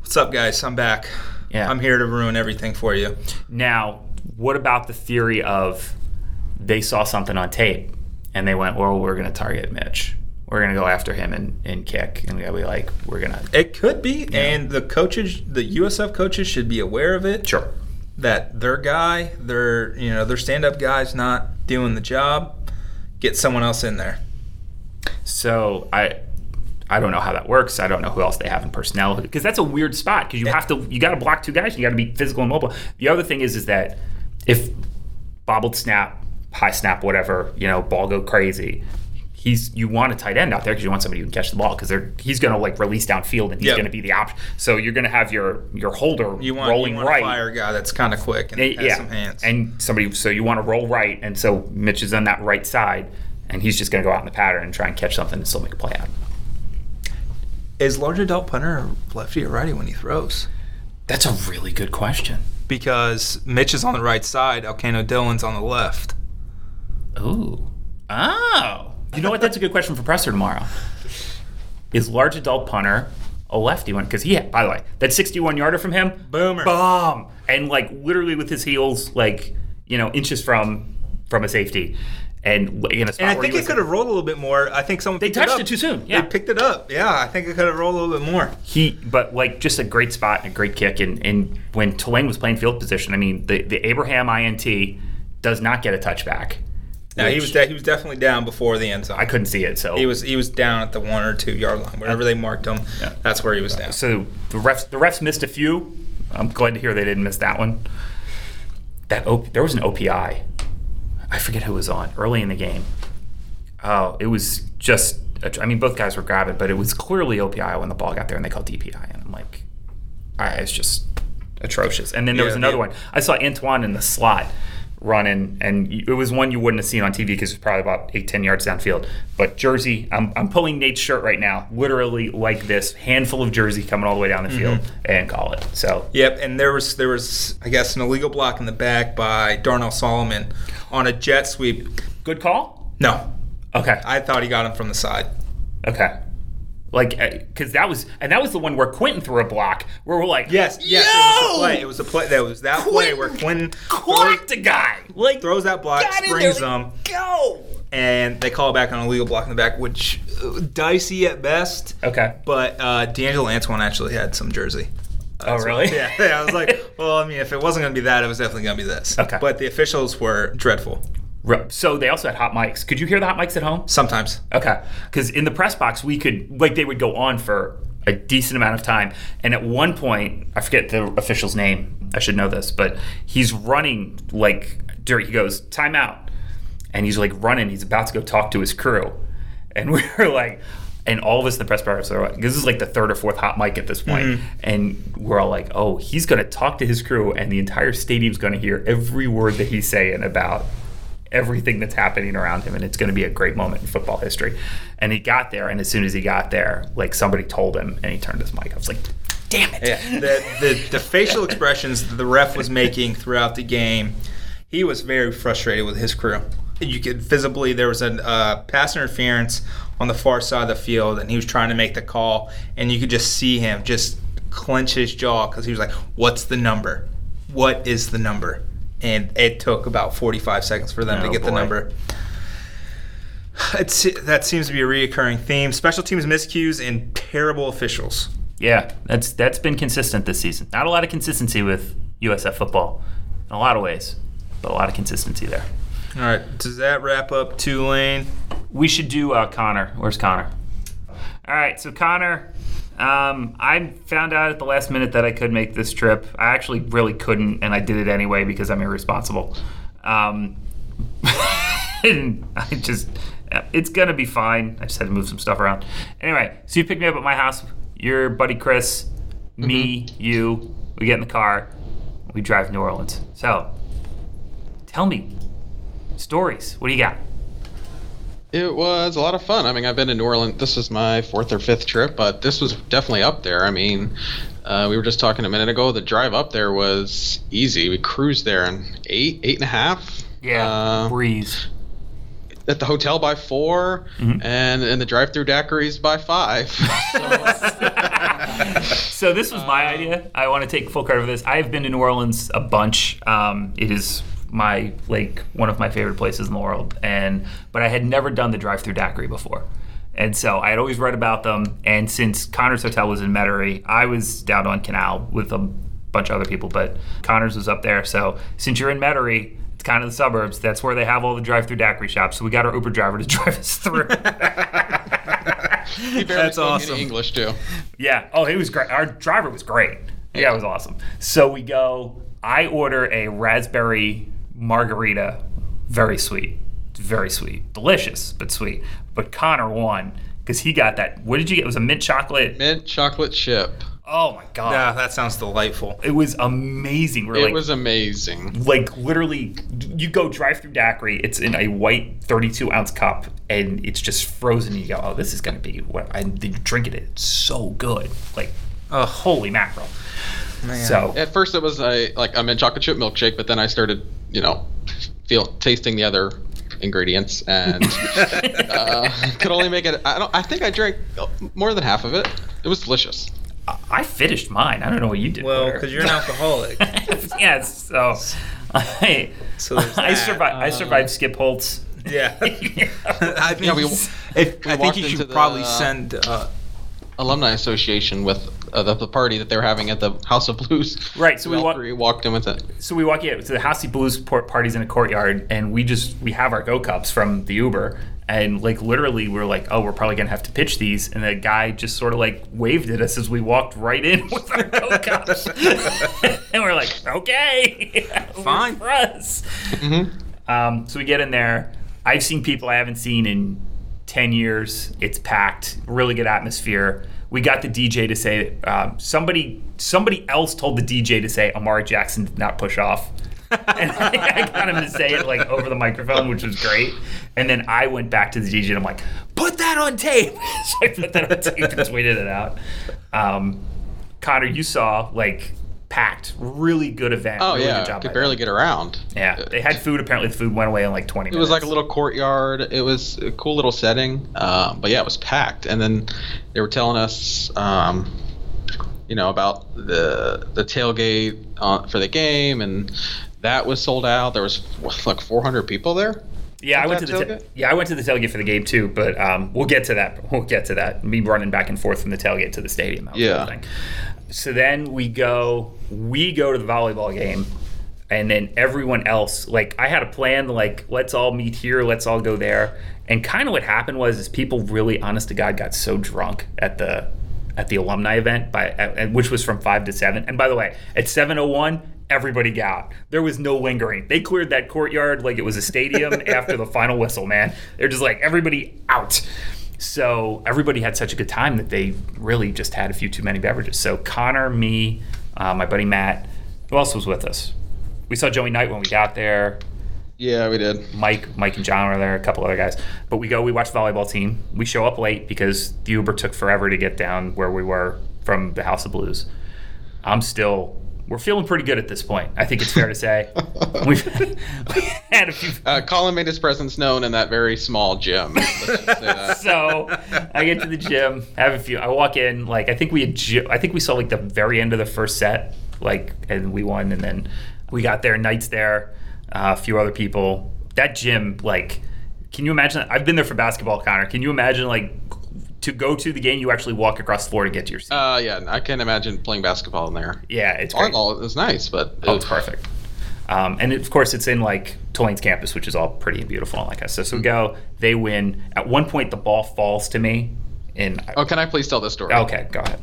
What's up, guys? I'm back. Yeah. I'm here to ruin everything for you. Now, what about the theory of they saw something on tape and they went, well, we're going to target Mitch. We're gonna go after him and, and kick, and we'll be like, we're gonna It could be, and the coaches, the USF coaches, should be aware of it. sure. That their guy, their you know their stand-up guy's not doing the job. Get someone else in there. So I I don't know how that works. I don't know who else they have in personnel because that's a weird spot because you have to you got to block two guys. You got to be physical and mobile. The other thing is is that if bobbled snap, high snap, whatever, you know, ball go crazy. He's you want a tight end out there because you want somebody who can catch the ball because they're he's going to like release downfield and he's Yep. going to be the option. So you're going to have your your holder You want rolling you want right. a fire guy that's kind of quick and has yeah, some hands. and somebody. So you want to roll right, and so Mitch is on that right side, and he's just going to go out in the pattern and try and catch something and still make a play out. is large adult punter lefty or righty when he throws? That's a really good question. Because Mitch is on the right side, Elkanah Dillon's on the left. Ooh. Oh. You know what? That's a good question for Presser tomorrow. Is large adult punter a lefty one? Because he, had, by the way, that 61 yarder from him, Boomer. bomb, and like literally with his heels, like you know, inches from from a safety, and in a spot And I think it could have rolled a little bit more. I think someone They touched up. it too soon, yeah. they picked it up. Yeah, I think it could have rolled a little bit more. he but like just a great spot and a great kick and, and when Tulane was playing field position I mean the, the Abraham INT does not get a touchback No, he was de- he was definitely down before the end zone. I couldn't see it so He was he was down at the one or two yard line, wherever they marked him. Yeah. That's where he was down. so the refs the refs missed a few I'm glad to hear they didn't miss that one that op- there was an OPI I forget who was on early in the game oh it was just I mean both guys were grabbing but it was clearly OPI when the ball got there and they called DPI and I'm like I, it's just atrocious. And then there Yeah, was another the- one. I saw Antoine in the slot running, and it was one you wouldn't have seen on TV because it was probably about eight, ten yards downfield. But Jersey, I'm, I'm pulling Nate's shirt right now, literally like this handful of Jersey coming all the way down the field mm-hmm. and call it. So Yep, and there was there was I guess an illegal block in the back by Darnell Salomon on a jet sweep. good call. No, Okay. I thought he got him from the side. Okay. Like, because that was, and that was the one where Quinton threw a block, where we're like, Yes, yes, Yo! it was a play. It was a play. That was that play where Quinton clocked a guy. Like, throws that block, springs there, like, them, Go. and they call it back on a legal block in the back, which uh, dicey at best. Okay. But uh, D'Angelo Antoine actually had some jersey. Oh, really? Yeah, yeah, I was like, well, I mean, if it wasn't going to be that, it was definitely going to be this. Okay. But the officials were dreadful. So they also had hot mics. Could you hear the hot mics at home? Sometimes. Okay, because in the press box we could like they would go on for a decent amount of time, and at one point I forget the official's name. I should know this, but he's running like during he goes timeout, and he's like running. He's about to go talk to his crew, and we were like. And all of us in the press box are like, this is like the third or fourth hot mic at this point. Mm-hmm. And we're all like, oh, he's going to talk to his crew, and the entire stadium's going to hear every word that he's saying about everything that's happening around him and it's going to be a great moment in football history and he got there and as soon as he got there like somebody told him and he turned his mic i was like damn it Yeah, the, the, the facial expressions the ref was making throughout the game, he was very frustrated with his crew. You could visibly, there was a uh, pass interference on the far side of the field, and he was trying to make the call, and you could just see him just clench his jaw because he was like, What's the number? What is the number? And it took about 45 seconds for them to Oh, get the number. It's, that seems to be a reoccurring theme. Special teams miscues and terrible officials. yeah that's that's been consistent this season not a lot of consistency with usf football in a lot of ways but a lot of consistency there All right, does that wrap up Tulane? we should do uh, connor where's connor all right so connor um, I found out at the last minute that I could make this trip. I actually really couldn't, and I did it anyway because I'm irresponsible. Um, I just, it's gonna be fine. I just had to move some stuff around. Anyway, so you picked me up at my house. Your buddy Chris, me, you. We get in the car. We drive to New Orleans. So, tell me stories. What do you got? It was a lot of fun. I mean, I've been to New Orleans. This is my fourth or fifth trip, but this was definitely up there. I mean, uh, we were just talking a minute ago. The drive up there was easy. We cruised there in eight, eight and a half. Uh, breeze. at the hotel by 4 Mm-hmm. and and the drive-through daiquiris by five. So this was my idea. I want to take full credit for this. I have been to New Orleans a bunch. Um, it is my like one of my favorite places in the world, and but I had never done the drive-through daiquiri before. And so I had always read about them. And since Connor's Hotel was in Metairie, I was down on Canal with a bunch of other people, but Connor's was up there. So since you're in Metairie, it's kind of the suburbs. That's where they have all the drive-through daiquiri shops. So we got our Uber driver to drive us through. He barely That's spoke any awesome. English too. Yeah. Oh, he was great. Our driver was great. Yeah, it was awesome. So we go. I order a raspberry margarita, very sweet, very sweet, delicious, but sweet. But Connor won because he got that. What did you get? It was a mint chocolate. Mint chocolate chip. Oh my god. Yeah, that sounds delightful. It was amazing. We're It like, was amazing. like literally, you go drive through daiquiri. It's in a white 32 ounce cup, and it's just frozen. And you go, oh, this is gonna be what? And you drink it. It's so good. Like, Ugh. holy mackerel. Man. So At first, it was a like a mint chocolate chip milkshake, but then I started, you know, feel tasting the other ingredients and uh, could only make it. I don't. I think I drank more than half of it. It was delicious. I finished mine. I don't know what you did. well, because you're an alcoholic. yes. So I, So I that. survived. I survived Skip Holtz. yeah. I think, Yeah, we- if, we I think you into should the- probably send. Uh, Alumni association with uh, the, the party that they were having at the House of Blues. Right, so we walk- walked in with it. So we walk in to the House of Blues port parties in a courtyard, and we just we have our go cups from the Uber, and like literally we're like, oh, we're probably gonna have to pitch these, and the guy just sort of like waved at us as we walked right in with our go cups, and we're like, okay, Fine. for us. Um, so we get in there. I've seen people I haven't seen in 10 years. It's packed, really good atmosphere. We got the DJ to say um, somebody somebody else told the DJ to say Amari Jackson did not push off. and I got him to say it like over the microphone, which was great. And then I went back to the DJ and I'm like, put that on tape. so I put that on tape and tweeted it out. Um, Connor, you saw like packed, really good event. Oh really yeah, good job could barely them. get around. Yeah, they had food. Apparently, the food went away in like 20 minutes. It minutes. was like a little courtyard. It was a cool little setting, uh, but yeah, it was packed. And then they were telling us, um, you know, about the the tailgate uh, for the game, and that was sold out. There was like 400 people there. Yeah, I went to the ta- tailgate? yeah I went to the tailgate for the game too, but um, we'll get to that. We'll get to that. Me running back and forth from the tailgate to the stadium. That was the Yeah. So then we go we go to the volleyball game, and then everyone else like I had a plan like let's all meet here, let's all go there, and kind of what happened was is people really honest to God got so drunk at the at the alumni event by at, which was from five to seven. And by the way, at seven oh one. Everybody got. out. There was no lingering. They cleared that courtyard like it was a stadium after the final whistle, man. They're just like, everybody out. So everybody had such a good time that they really just had a few too many beverages. So Connor, me, uh, my buddy Matt, who else was with us? We saw Joey Knight when we got there. Yeah, we did. Mike, Mike and John were there, a couple other guys. But we go, we watch the volleyball team. We show up late because the Uber took forever to get down where we were from the House of Blues. I'm still, we're feeling pretty good at this point. I think it's fair to say. We've we had a few. Uh, Collin made his presence known in that very small gym. Let's just say that. so I get to the gym, I have a few. I walk in, like I think we had, ju- I think we saw like the very end of the first set, like, and we won, and then we got there. Knights there, uh, a few other people. That gym, like, can you imagine? I've been there for basketball, Connor. Can you imagine like to go to the game? You actually walk across the floor to get to your seat. Uh, yeah, I can't imagine playing basketball in there. yeah, it's great. Volleyball is nice, but Oh, it's perfect. Um, and of course, it's in like Tulane's campus, which is all pretty and beautiful and like that. So, so we go, they win. At one point, the ball falls to me. And Oh, can I please tell this story? okay, go ahead.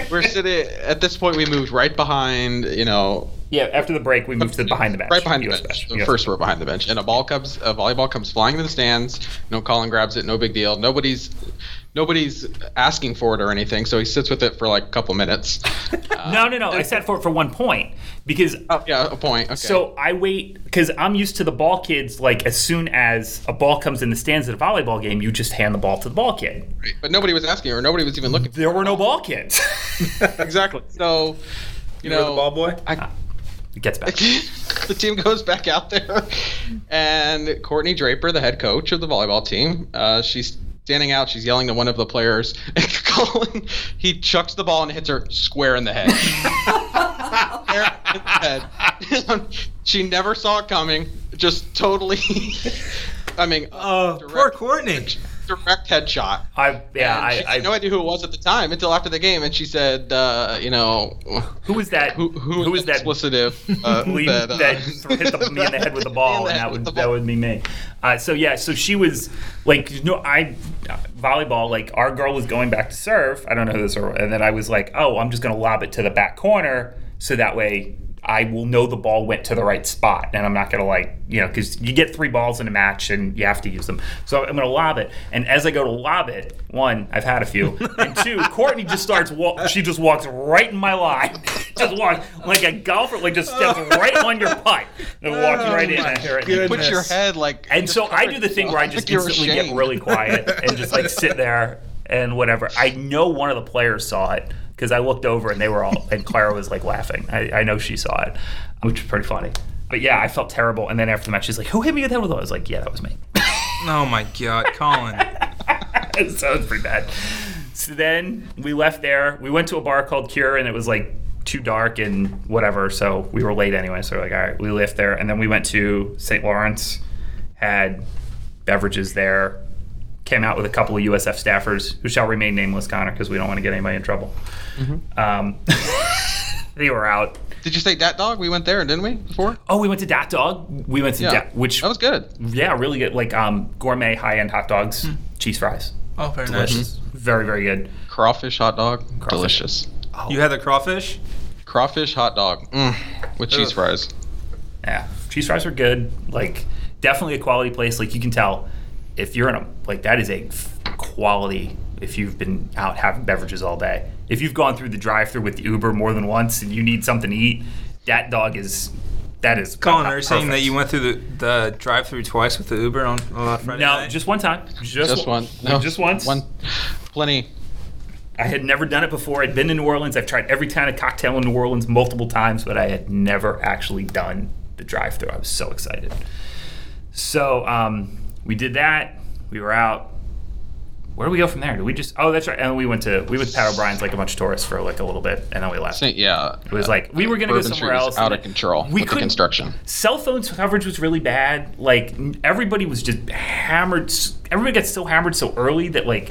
We're sitting at this point. We moved right behind, you know, Yeah, after the break, we moved to behind the bench. right behind the US bench. US First row behind the bench, and a ball comes, a volleyball comes flying to the stands. No, know, Collin grabs it, no big deal. Nobody's, nobody's asking for it or anything. So he sits with it for like a couple minutes. Uh, No, no, no. I sat for it for one point because. oh, yeah, a point. Okay. So I wait because I'm used to the ball kids. Like as soon as a ball comes in the stands at a volleyball game, you just hand the ball to the ball kid. Right. but nobody was asking, or nobody was even looking. There were no ball kids. exactly. So, you You were know, the ball boy? I, it gets back. the team goes back out there, and Courtney Draper, the head coach of the volleyball team, uh, she's standing out. She's yelling to one of the players. And Collin, he chucks the ball and hits her square in the head. Square in the head. she never saw it coming. Just totally. I mean, Oh, poor Courtney. Direct headshot. I yeah, And I, she I had no idea who it was at the time until after the game, and she said, uh, you know, who was that? who who, who was that? explicitive uh, that, that, uh, hit the, me in the head with the ball, Me in the and that would that would be me. Uh, so yeah, so she was like, no, I volleyball. Like our girl was going back to serve. I don't know who this, or, and then I was like, oh, I'm just gonna lob it to the back corner, so that way I will know the ball went to the right spot, and I'm not gonna like, you know, because you get three balls in a match and you have to use them. So I'm gonna lob it, and as I go to lob it, one, I've had a few, and two, Courtney just starts. Wa- she just walks right in my line, just walks like a golfer, like just steps oh. right on your putt and walks Oh right in. Oh my and here it- put your head like. and so I do the thing where I just like you're instantly get really quiet and just like sit there and whatever. I know one of the players saw it because I looked over and they were all, and Clara was like laughing. I, I know she saw it, which was pretty funny. But yeah, I felt terrible. And then after the match, she's like, "Who hit me with that?" with?" I was like, "Yeah, that was me." Oh my God, Collin. so it was pretty bad. So then we left there. We went to a bar called Cure, and it was like too dark and whatever. So we were late anyway. So we're like, all right, we left there, and then we went to St. Lawrence, had beverages there, came out with a couple of USF staffers who shall remain nameless, Connor, because we don't want to get anybody in trouble. Um, they were out. Did you say Dat Dog? We went there, didn't we? Before? Oh, we went to Dat Dog. We went to Yeah. Dat, which That was good. yeah, really good. Like um, gourmet high end hot dogs, cheese fries, Oh, very nice. delicious, very very good. Crawfish hot dog, delicious. Oh. You had the crawfish? Crawfish hot dog mm, with cheese Ugh. fries. Yeah, cheese fries are good. Like, definitely a quality place. Like, you can tell if you're in a like that is a quality. If you've been out having beverages all day, if you've gone through the drive-through with the Uber more than once and you need something to eat, that dog is that is. Collin, are you saying that you went through the, the drive through twice with the Uber on uh, Friday No, night? just one time. Just, Just one. just once. One. Plenty. I had never done it before. I'd been to New Orleans. I've tried every kind of cocktail in New Orleans multiple times, but I had never actually done the drive-through. I was so excited. So um, we did that. We were out. Where do we go from there? Did we just? Oh, that's right. And we went to we went to Pat O'Brien's like a bunch of tourists for like a little bit, and then we left. Saint, yeah. It was like we were gonna go Bourbon somewhere Street else. out of control We couldn't- construction. Cell phone coverage was really bad. Like everybody was just hammered. Everybody got so hammered so early that like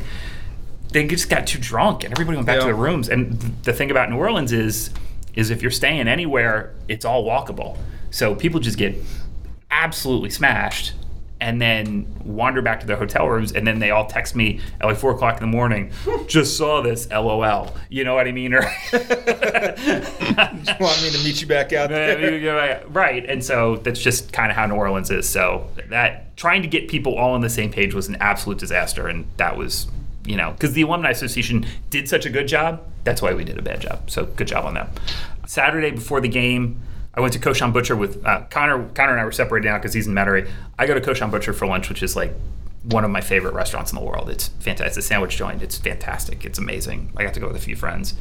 they just got too drunk and everybody went back to their rooms. And th- the thing about New Orleans is, is if you're staying anywhere, it's all walkable. So people just get absolutely smashed and then wander back to their hotel rooms and then they all text me at like four o'clock in the morning just saw this lol. You know what i mean? Or want me to meet you back out there? right and so that's just kind of how new orleans is. So that trying to get people all on the same page was an absolute disaster and that was you know because the alumni association did such a good job that's why we did a bad job. So good job on them. Saturday before the game I went to Cochon Butcher with uh, Connor. Connor and I were separated now because he's in Metairie. I go to Cochon Butcher for lunch, which is like one of my favorite restaurants in the world. It's fantastic. It's a sandwich joint. It's fantastic. It's amazing. I got to go with a few friends.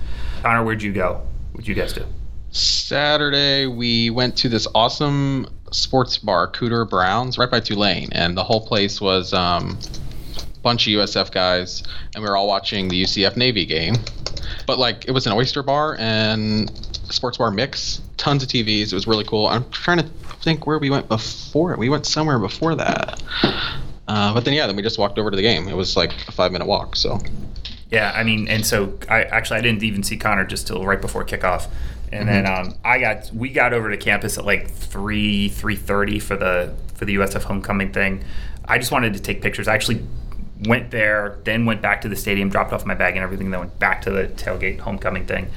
Connor, where'd you go? What'd you guys do? Saturday, we went to this awesome sports bar, Cooter Browns, right by Tulane, and the whole place was um, a bunch of USF guys, and we were all watching the UCF Navy game. But like, it was an oyster bar and sports bar mix, tons of TVs. It was really cool. I'm trying to think where we went before it. We went somewhere before that. Uh, but then yeah, then we just walked over to the game. It was like a five minute walk. So Yeah, I mean, and so I actually I didn't even see Connor just till right before kickoff, and then um, I got we got over to campus at like three three thirty for the for the USF homecoming thing. I just wanted to take pictures. I actually went there, then went back to the stadium, dropped off my bag and everything, then went back to the tailgate homecoming thing.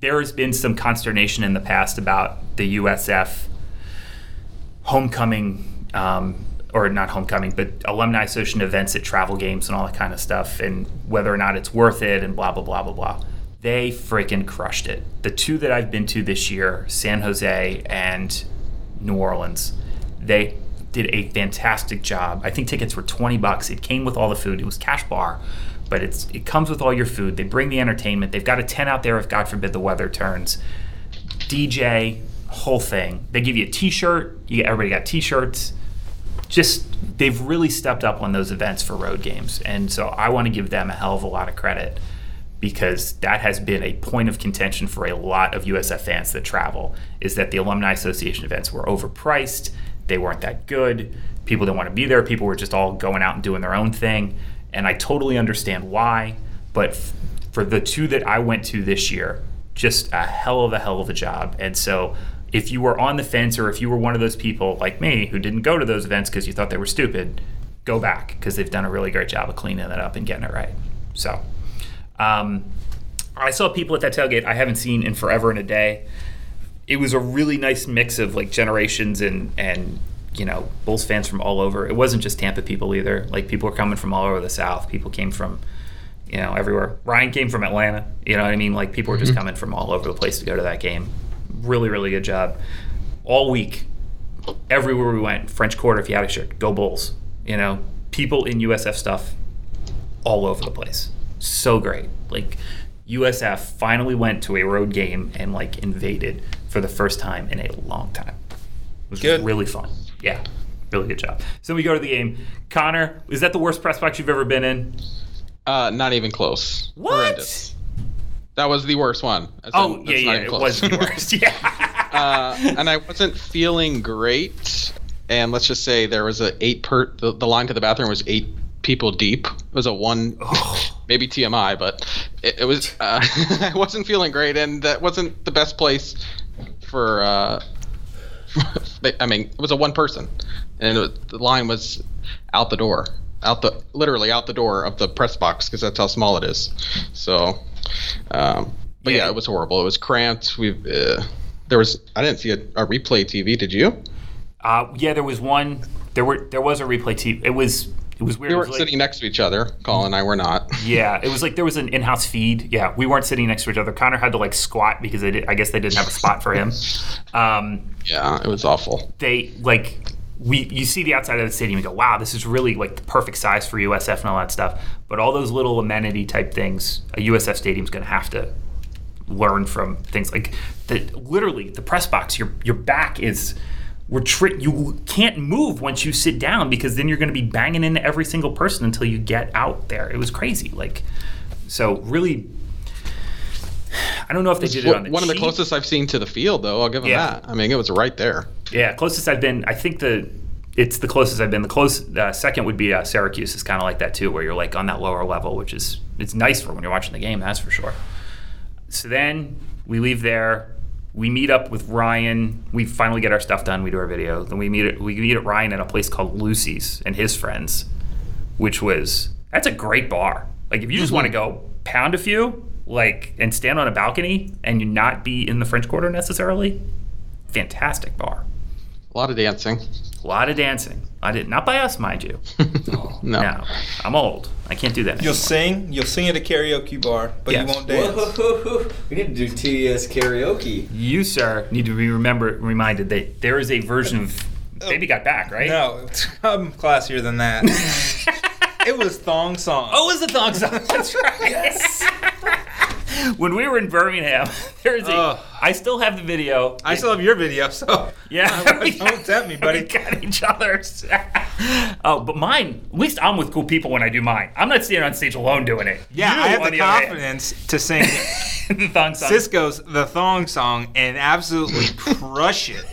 There has been some consternation in the past about the USF homecoming um, or not homecoming but alumni association events at travel games and all that kind of stuff and whether or not it's worth it and blah blah blah blah blah. They freaking crushed it. The two that i've been to this year san jose and new orleans they did a fantastic job. I think tickets were 20 bucks. It came with all the food. It was cash bar but it's it comes with all your food they bring the entertainment they've got a tent out there if god forbid the weather turns DJ, whole thing. They give you a T-shirt. You everybody got T-shirts. Just they've really stepped up on those events for road games, and so I want to give them a hell of a lot of credit because that has been a point of contention for a lot of USF fans that travel. Is that the alumni association events were overpriced? They weren't that good. people didn't want to be there. People were just all going out and doing their own thing, and I totally understand why. But f- for the two that I went to this year, just a hell of a hell of a job. And so, if you were on the fence, or if you were one of those people like me who didn't go to those events because you thought they were stupid, go back because they've done a really great job of cleaning that up and getting it right. So. Um, I saw people at that tailgate I haven't seen in forever and a day. It was a really nice mix of like generations and and you know Bulls fans from all over. It wasn't just Tampa people either. Like people were coming from all over the South. People came from you know everywhere. Ryan came from Atlanta. You know what I mean? Like people were just mm-hmm. coming from all over the place to go to that game. Really, really good job. All week, everywhere we went, French Quarter, if you had a shirt, go Bulls. You know, people in USF stuff all over the place. So great. Like USF finally went to a road game and like invaded for the first time in a long time. It was Good. really fun. Yeah. Really good job. So we go to the game. Connor, is that the worst press box you've ever been in? Uh, not even close. What? Horrendous. That was the worst one. That's Oh, not- yeah, yeah. It was the worst. yeah. uh, and I wasn't feeling great. And let's just say there was a eight per the, the line to the bathroom was eight people deep. It was a one, maybe TMI, but it, it was. Uh, I wasn't feeling great, and that wasn't the best place for. Uh, I mean, it was a one person, and was, the line was out the door, out the literally out the door of the press box because that's how small it is. So, um, but yeah. Yeah. it was horrible. It was cramped. We uh, there was I didn't see a, a replay TV. Did you? Uh, yeah, there was one. There were there was a replay TV. It was it was weird. We weren't like- sitting next to each other. Collin and I were not. Yeah, it was like there was an in-house feed. Yeah, we weren't sitting next to each other. Connor had to like squat because they did, I guess they didn't have a spot for him. Um, Yeah, it was awful. they like we you see the outside of the stadium and go, wow, this is really like the perfect size for USF and all that stuff. But all those little amenity type things, a USF stadium's going to have to learn from things like the literally the press box. Your your back is. We're tri- you can't move once you sit down because then you're going to be banging into every single person until you get out there. It was crazy. Like, so really, I don't know if they did it on the One of the closest I've seen to the field, though. I'll give them Yeah. that. I mean, it was right there. Yeah, closest I've been. I think the it's the closest I've been. The close uh, second would be uh, Syracuse. Is kind of like that too, where you're like on that lower level, which is it's nice for when you're watching the game. That's for sure. So then we leave there. We meet up with Ryan. We finally get our stuff done. We do our video. Then we meet at, we meet at Ryan at a place called Lucy's and his friends, which was that's a great bar. Like if you just mm-hmm. want to go pound a few, like and stand on a balcony and you not be in the French Quarter necessarily, fantastic bar. A lot of dancing. A lot of dancing. I did not by us, mind you. No. No, I'm old. I can't do that. You'll anymore. sing. You'll sing at a karaoke bar, but Yes. you won't dance. Whoa, we need to do TDS karaoke. You, sir, need to be remember reminded that there is a version of Baby Got Back, right? No, I'm classier than that. it was thong song. Oh, it was the thong song. That's right. yes. When we were in Birmingham, there's a. Ugh. I still have the video. I still have your video, so Yeah. don't tempt me, buddy. We got each other's. oh, but mine. At least I'm with cool people when I do mine. I'm not standing on stage alone doing it. Yeah, You, I have the confidence to sing the thong song. Sisqo's "The Thong Song" and absolutely crush it.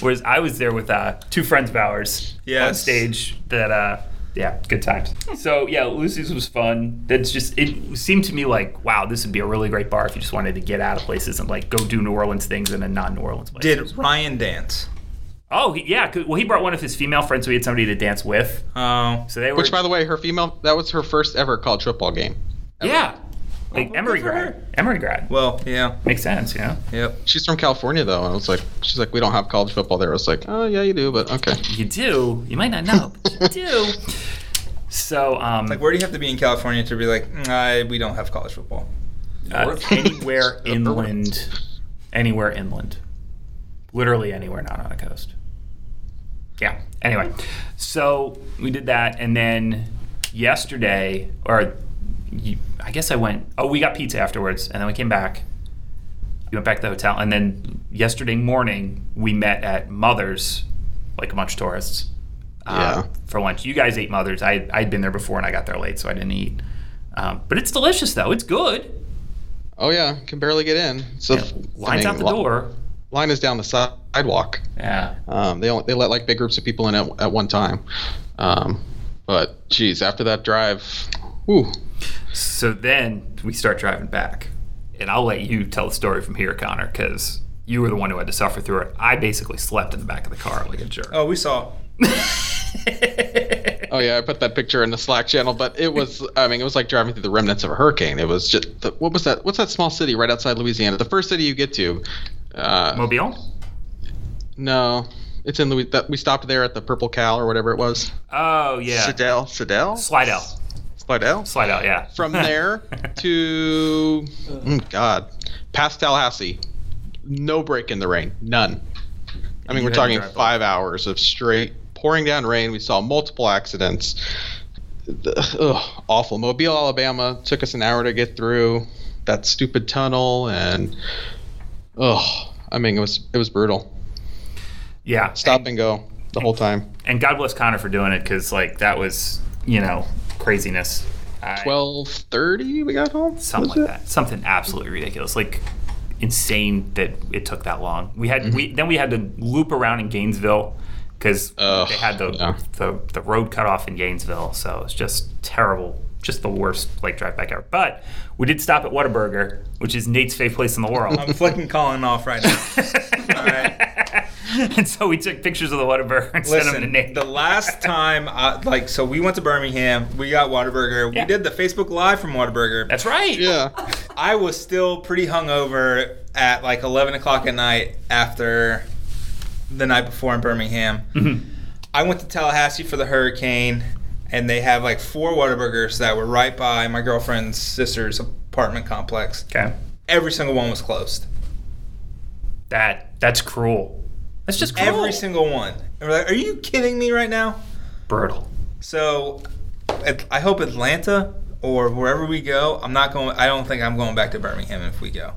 Whereas I was there with uh, two friends of ours on stage. That uh, yeah, good times. So yeah, Lucy's was fun. That's just it seemed to me like wow, this would be a really great bar if you just wanted to get out of places and like go do New Orleans things in a non-New Orleans place. Did Ryan dance? oh yeah, well he brought one of his female friends, so he had somebody to dance with. Oh, So they were Which, by the way, her female, that was her first ever college football game. yeah, like oh, well, Emory grad. her. Emory grad well, yeah, makes sense, Yeah. yep. She's from California, though. And I was like, she's like, we don't have college football there. I was like, oh, yeah, you do, but okay. You do. You might not know, but you do. So um, Like, where do you have to be in California to be like, "Mm, we don't have college football? Uh, anywhere inland, anywhere inland, literally anywhere not on a coast. Yeah. Anyway, so we did that, and then yesterday, or you, I guess I went. Oh, we got pizza afterwards, and then we came back. We went back to the hotel, and then yesterday morning we met at Mother's, like a bunch of tourists, uh, Yeah. for lunch. You guys ate Mother's. I I'd been there before, and I got there late, so I didn't eat. Um, but it's delicious, though. It's good. Oh, yeah, can barely get in. So, Yeah, I mean, out the door. Line is down the sidewalk. Yeah. Um, they only, they let like big groups of people in at, at one time. Um, but geez, after that drive, whew, So then we start driving back, and I'll let you tell the story from here, Connor, because you were the one who had to suffer through it. I basically slept in the back of the car like a jerk. Oh, we saw. Oh yeah, I put that picture in the Slack channel, but it was I mean it was like driving through the remnants of a hurricane. It was just the, what was that? What's that small city right outside Louisiana? The first city you get to. Uh, Mobile? no, it's in Louis. That we stopped there at the Purple Cow or whatever it was. Oh yeah. Slidell, Slidell, Slidell. Slidell. Slide yeah. From there to mm, God, past Tallahassee, no break in the rain, none. I mean, You we're talking drive five hours of straight pouring down rain. We saw multiple accidents. Ugh, awful. Mobile, Alabama took us an hour to get through that stupid tunnel, and oh, I mean, it was it was brutal. yeah. Stop and, and go the whole time. and God bless Connor for doing it because like that was you know craziness. Twelve thirty, we got home. something like it? that. Something absolutely ridiculous. Like insane that it took that long. We had mm-hmm. we then we had to loop around in Gainesville because they had the, yeah. the the road cut off in Gainesville. So it's just terrible. Just the worst like drive back ever. But we did stop at Whataburger, which is Nate's favorite place in the world. I'm flicking calling off right now. All right. and so we took pictures of the Whataburger and sent them to Nate. the last time, I, like, so we went to Birmingham. We got Whataburger. Yeah. We did the Facebook Live from Whataburger. That's right. Yeah. I was still pretty hungover at like 11 o'clock at night after the night before in Birmingham. Mm-hmm. I went to Tallahassee for the hurricane, and they have like four Whataburgers that were right by my girlfriend's sister's apartment complex. Okay. Every single one was closed. That that's cruel. That's just cruel. Every single one. And we're like, are you kidding me right now? brutal. So, I hope Atlanta or wherever we go. I'm not going. I don't think I'm going back to Birmingham if we go.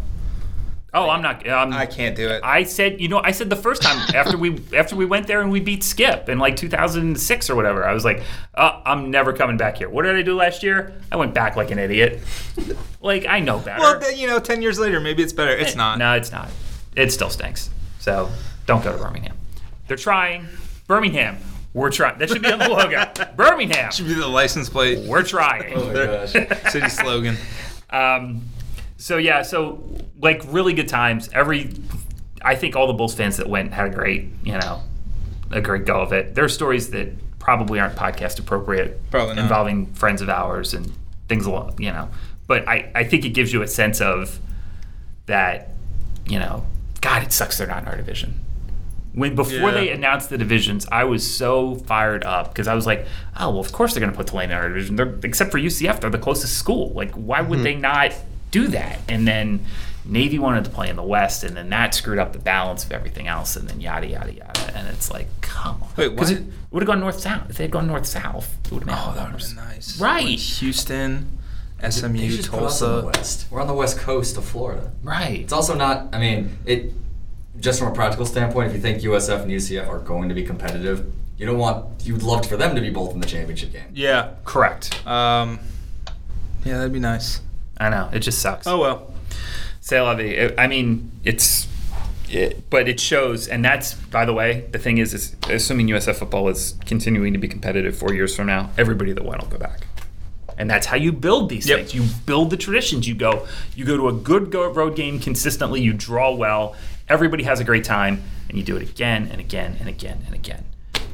Oh, I'm not. Um, I can't do it. I said, you know, I said the first time after we after we went there and we beat Skip in like 2006 or whatever. I was like, uh, I'm never coming back here. What did I do last year? I went back like an idiot. like I know better. well, then, you know, ten years later, maybe it's better. It's not. No, it's not. It still stinks. So don't go to Birmingham. They're trying. Birmingham. We're trying. That should be on the logo. Birmingham. Should be the license plate. We're trying. Oh my gosh. City slogan. Um, so yeah, so like really good times. Every, I think all the Bulls fans that went had a great, you know, a great go of it. There are stories that probably aren't podcast appropriate, Probably not. involving friends of ours and things along, you know. But I, I think it gives you a sense of that, you know, God, it sucks they're not in our division. When before Yeah. they announced the divisions, I was so fired up because I was like, "Oh well, of course they're going to put Tulane in our division. They're, except for UCF, they're the closest school. Like, why would mm-hmm. they not do that?" And then Navy wanted to play in the West, and then that screwed up the balance of everything else, and then yada yada yada. And it's like, come on, Wait, 'Cause what? it would have gone north south. If they had gone north south, it would have been Oh, that would have been nice. Right. Like Houston, They SMU, put us the Tulsa. west. We're on the west coast of Florida. right. It's also not. I mean, it. Just from a practical standpoint, if you think USF and UCF are going to be competitive, you don't want. You'd love for them to be both in the championship game. Yeah. Correct. Um. Yeah, that'd be nice. I know it just sucks. Oh well. C'est la vie. I mean, it's, it, but it shows, and that's by the way, the thing is, is assuming USF football is continuing to be competitive four years from now, everybody that went will go back, and that's how you build these Yep. things. You build the traditions. You go, you go to a good go road game consistently. You draw well. Everybody has a great time, and you do it again and again and again and again.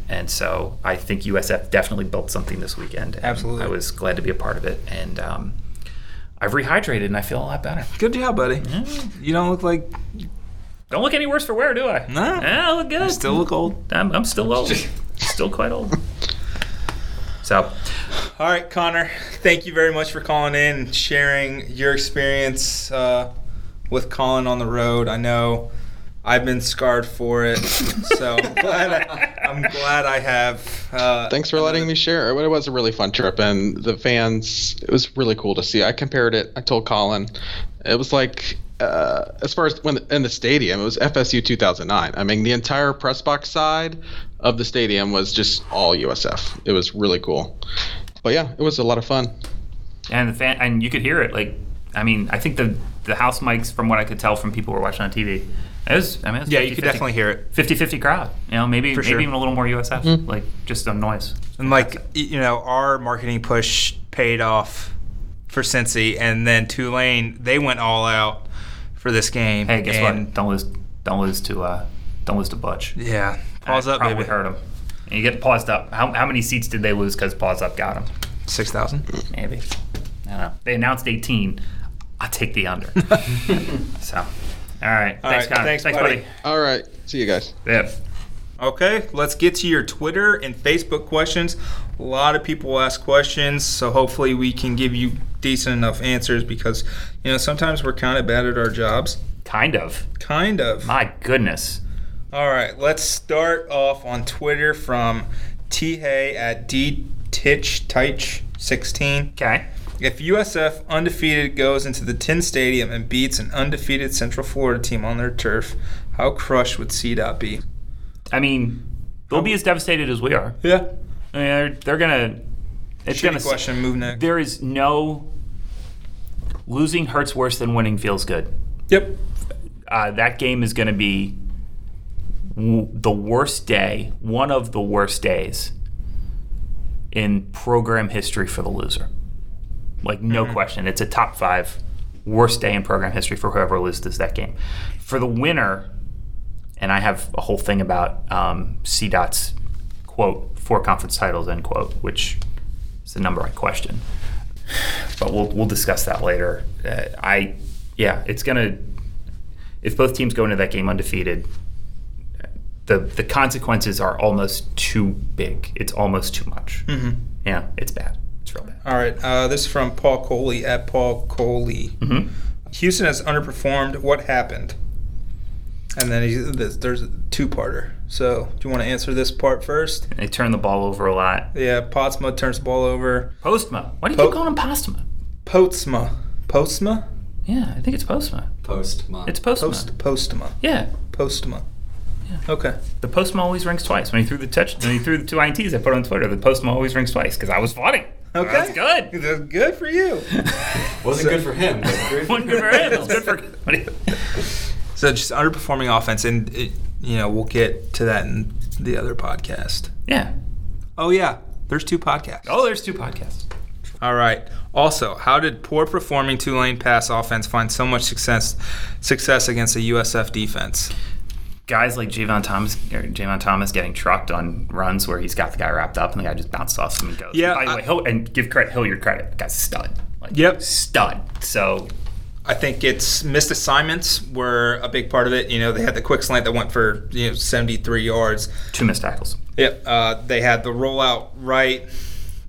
And so I think USF definitely built something this weekend. Absolutely. I was glad to be a part of it, and um, I've rehydrated and I feel a lot better. Good job, buddy. You don't look like. Don't look any worse for wear, do I? No. I look good. I Still look old. I'm, I'm still old. still quite old. So, All right, Connor. Thank you very much for calling in and sharing your experience uh, with Collin on the road. I know I've been scarred for it, so I'm glad I, I'm glad I have. Uh, Thanks for letting me share. It was a really fun trip, and the fans. It was really cool to see. I compared it. I told Collin, it was like uh, as far as when in the stadium, it was FSU 2009. I mean, the entire press box side of the stadium was just all USF. It was really cool. But yeah, it was a lot of fun. and the fan, and you could hear it. Like, I mean, I think the the house mics, from what I could tell from people who were watching on TV, It was, I mean, it was Yeah, 50, you could 50 definitely hear it. 50-50 crowd. You know, maybe For maybe sure. even a little more USF, like just a noise. And like y- you know, our marketing push paid off for Cincy, and then Tulane they went all out for this game. Hey, guess and what? Don't lose, don't lose to, uh, don't lose to Butch. Yeah, pause That up, probably baby. hurt them. And you get paused up. How, how many seats did they lose because pause up got them? Six thousand. Maybe. I don't know. They announced 18. I'll take the under. so, all right. All thanks, right, Connor. thanks, thanks buddy. buddy. All right. See you guys. Yeah. Okay, let's get to your Twitter and Facebook questions. A lot of people ask questions, so hopefully we can give you decent enough answers because you know sometimes we're kind of bad at our jobs. Kind of. Kind of. My goodness. All right, let's start off on Twitter from T Hay at D Titch Teich 16. Okay. If USF undefeated goes into the Tin Stadium and beats an undefeated Central Florida team on their turf, how crushed would CDOT be? I mean, they'll be as devastated as we are. Yeah. I mean, they're, they're gonna. It's Shitty gonna. question. Move next. There is no. Losing hurts worse than winning feels good. Yep. Uh, that game is going to be w- the worst day, one of the worst days in program history for the loser. Like, no question. It's a top five worst day in program history for whoever loses that game. For the winner, and I have a whole thing about um, CDOT's quote, four conference titles, end quote, which is the number I question. But we'll, we'll discuss that later. Uh, I, yeah, it's going to, if both teams go into that game undefeated, the the consequences are almost too big. It's almost too much. Mm-hmm. Yeah, it's bad. It's real bad. All right. Uh, this is from Paul Coley at Paul Coley. hmm Houston has underperformed. What happened? And then he, there's there's a two-parter. So, do you want to answer this part first? They turn the ball over a lot. Yeah, Potsma turns the ball over. Postma. Why do you Po- keep calling him Postma? Potsma. Postma? Yeah, I think it's Postma. Post mom. It's Postma. Post Postma. Yeah. Postma. Yeah. Okay. The Postma always rings twice. When he threw the touch, when he threw the two INTs, I put on Twitter. The Postma always rings twice because I was funny. Okay. That's good. That's good for you. Wasn't good for him. But great Wasn't good for him. It's good for. so just underperforming offense, and it, you know we'll get to that in the other podcast. yeah. Oh yeah, there's two podcasts. Oh, there's two podcasts. All right. Also, how did poor performing Tulane pass offense find so much success success against a USF defense? Guys like Javon Thomas, or Javon Thomas getting trucked on runs where he's got the guy wrapped up and the guy just bounced off him and goes. Yeah, By the I- way, Hill, and give credit Hilliard credit. The guy's a stud. Like, Yep. Stud. So I think it's missed assignments were a big part of it. You know, they had the quick slant that went for you know 73 yards. two missed tackles. Yep. Uh, they had the rollout right.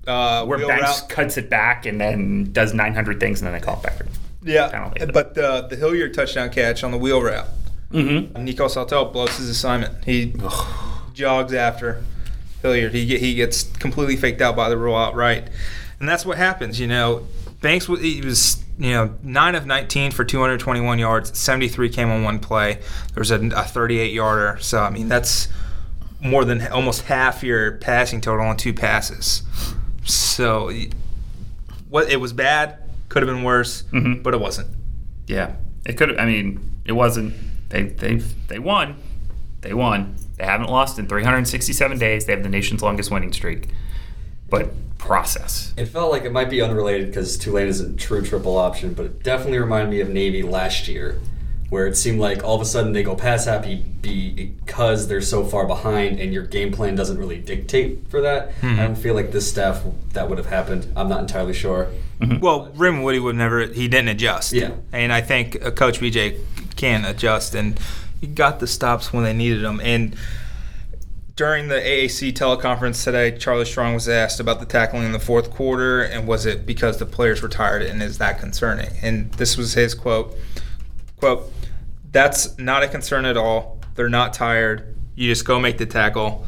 Uh, Where wheel Banks route. cuts it back and then does 900 things and then they call it back. Yeah, penalty. but the the Hilliard touchdown catch on the wheel route. Mm-hmm. Nico Sawtelle blows his assignment. He jogs after Hilliard. He get, he gets completely faked out by the rollout right, and that's what happens. You know, Banks was he was you know nine of 19 for 221 yards. 73 came on one play. There was a, a 38 yarder. So I mean that's more than almost half your passing total on two passes. So what it was bad. Could have been worse, Mhm. but it wasn't. Yeah, it could. have I mean, it wasn't. They they they won. They won. They haven't lost in 367 days. They have the nation's longest winning streak. But process. It felt like it might be unrelated because Tulane is a true triple option, but it definitely reminded me of Navy last year, where it seemed like all of a sudden they go pass happy because they're so far behind and your game plan doesn't really dictate for that. I don't feel like this staff that would have happened. I'm not entirely sure. Well, Raymond Woodie would never. He didn't adjust. Yeah. and I think uh, Coach BJ can adjust, and he got the stops when they needed them. And during the AAC teleconference today, Charlie Strong was asked about the tackling in the fourth quarter, and was it because the players were tired, and is that concerning? And this was his quote: "Quote, that's not a concern at all. They're not tired. You just go make the tackle.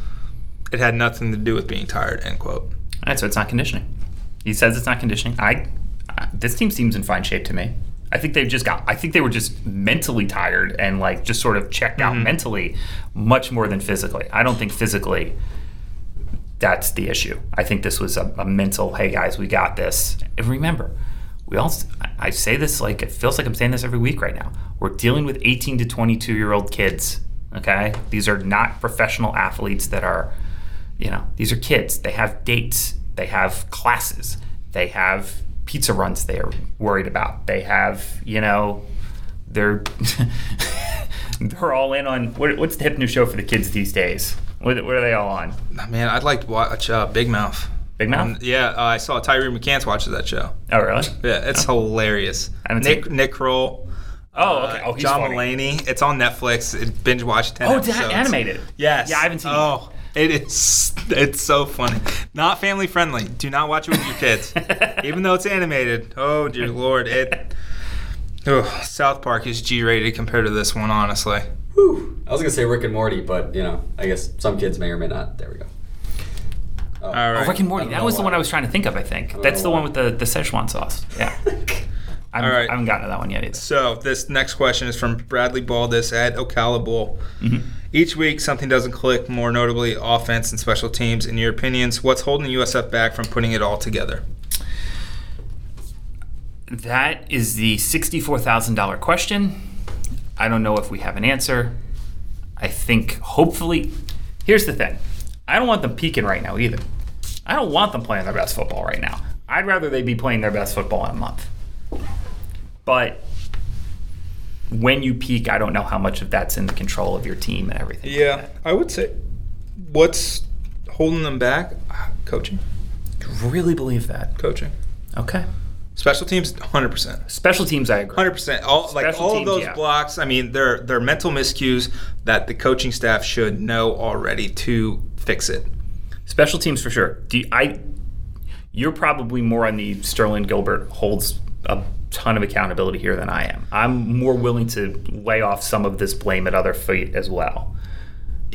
It had nothing to do with being tired." End quote. All right, so it's not conditioning. He says it's not conditioning. I, I this team seems in fine shape to me. I think they've just got. I think they were just mentally tired and like just sort of checked out mm-hmm. mentally, much more than physically. I don't think physically. That's the issue. I think this was a, a mental. Hey guys, we got this. And remember, we I- I say this like it feels like I'm saying this every week right now. We're dealing with 18 to 22 year old kids. Okay, these are not professional athletes that are, you know, these are kids. They have dates. They have classes. They have pizza runs they are worried about. They have, you know, they're they're all in on what, what's the hip new show for the kids these days? What, what are they all on? Man, I'd like to watch uh, Big Mouth. Big Mouth? Um, yeah, uh, I saw Tyree McCants watches that show. Oh, really? Yeah, it's hilarious. Nick seen- Nick Kroll. Oh, okay. Oh, he's John funny. Mulaney. It's on Netflix. It, binge watched ten. Oh, it's episodes. animated. Yes. Yeah, I haven't seen it. Oh, it is. It's so funny. Not family friendly. Do not watch it with your kids. Even though it's animated. Oh dear lord, it. Oh, South Park is G-rated compared to this one, honestly. Whew. I was gonna say Rick and Morty, but you know, I guess some kids may or may not. There we go. Oh. All right. Oh, Rick and Morty. That know was the one I was trying to think of. I think don't that's the why. one with the the Szechuan sauce. Yeah. I haven't, All right. I haven't gotten to that one yet either. So this next question is from Bradley Baldus at Ocala Bowl. Mm-hmm. Each week, something doesn't click. More notably, offense and special teams. In your opinions, what's holding the USF back from putting it all together? That is the sixty-four thousand dollar question. I don't know if we have an answer. I think hopefully. Here's the thing. I don't want them peaking right now either. I don't want them playing their best football right now. I'd rather they be playing their best football in a month. But when you peak, I don't know how much of that's in the control of your team and everything. Yeah, that. I would say what's holding them back? Coaching, Really believe that. coaching, Okay. special teams, hundred percent. Special teams, I agree. Hundred percent. All like all teams, of those yeah. blocks. I mean, they're they're mental miscues that the coaching staff should know already to fix it. Special teams for sure. Do you- I? You're probably more on the Sterling Gilbert holds a ton of accountability here than I am. I'm more willing to lay off some of this blame at other feet as well.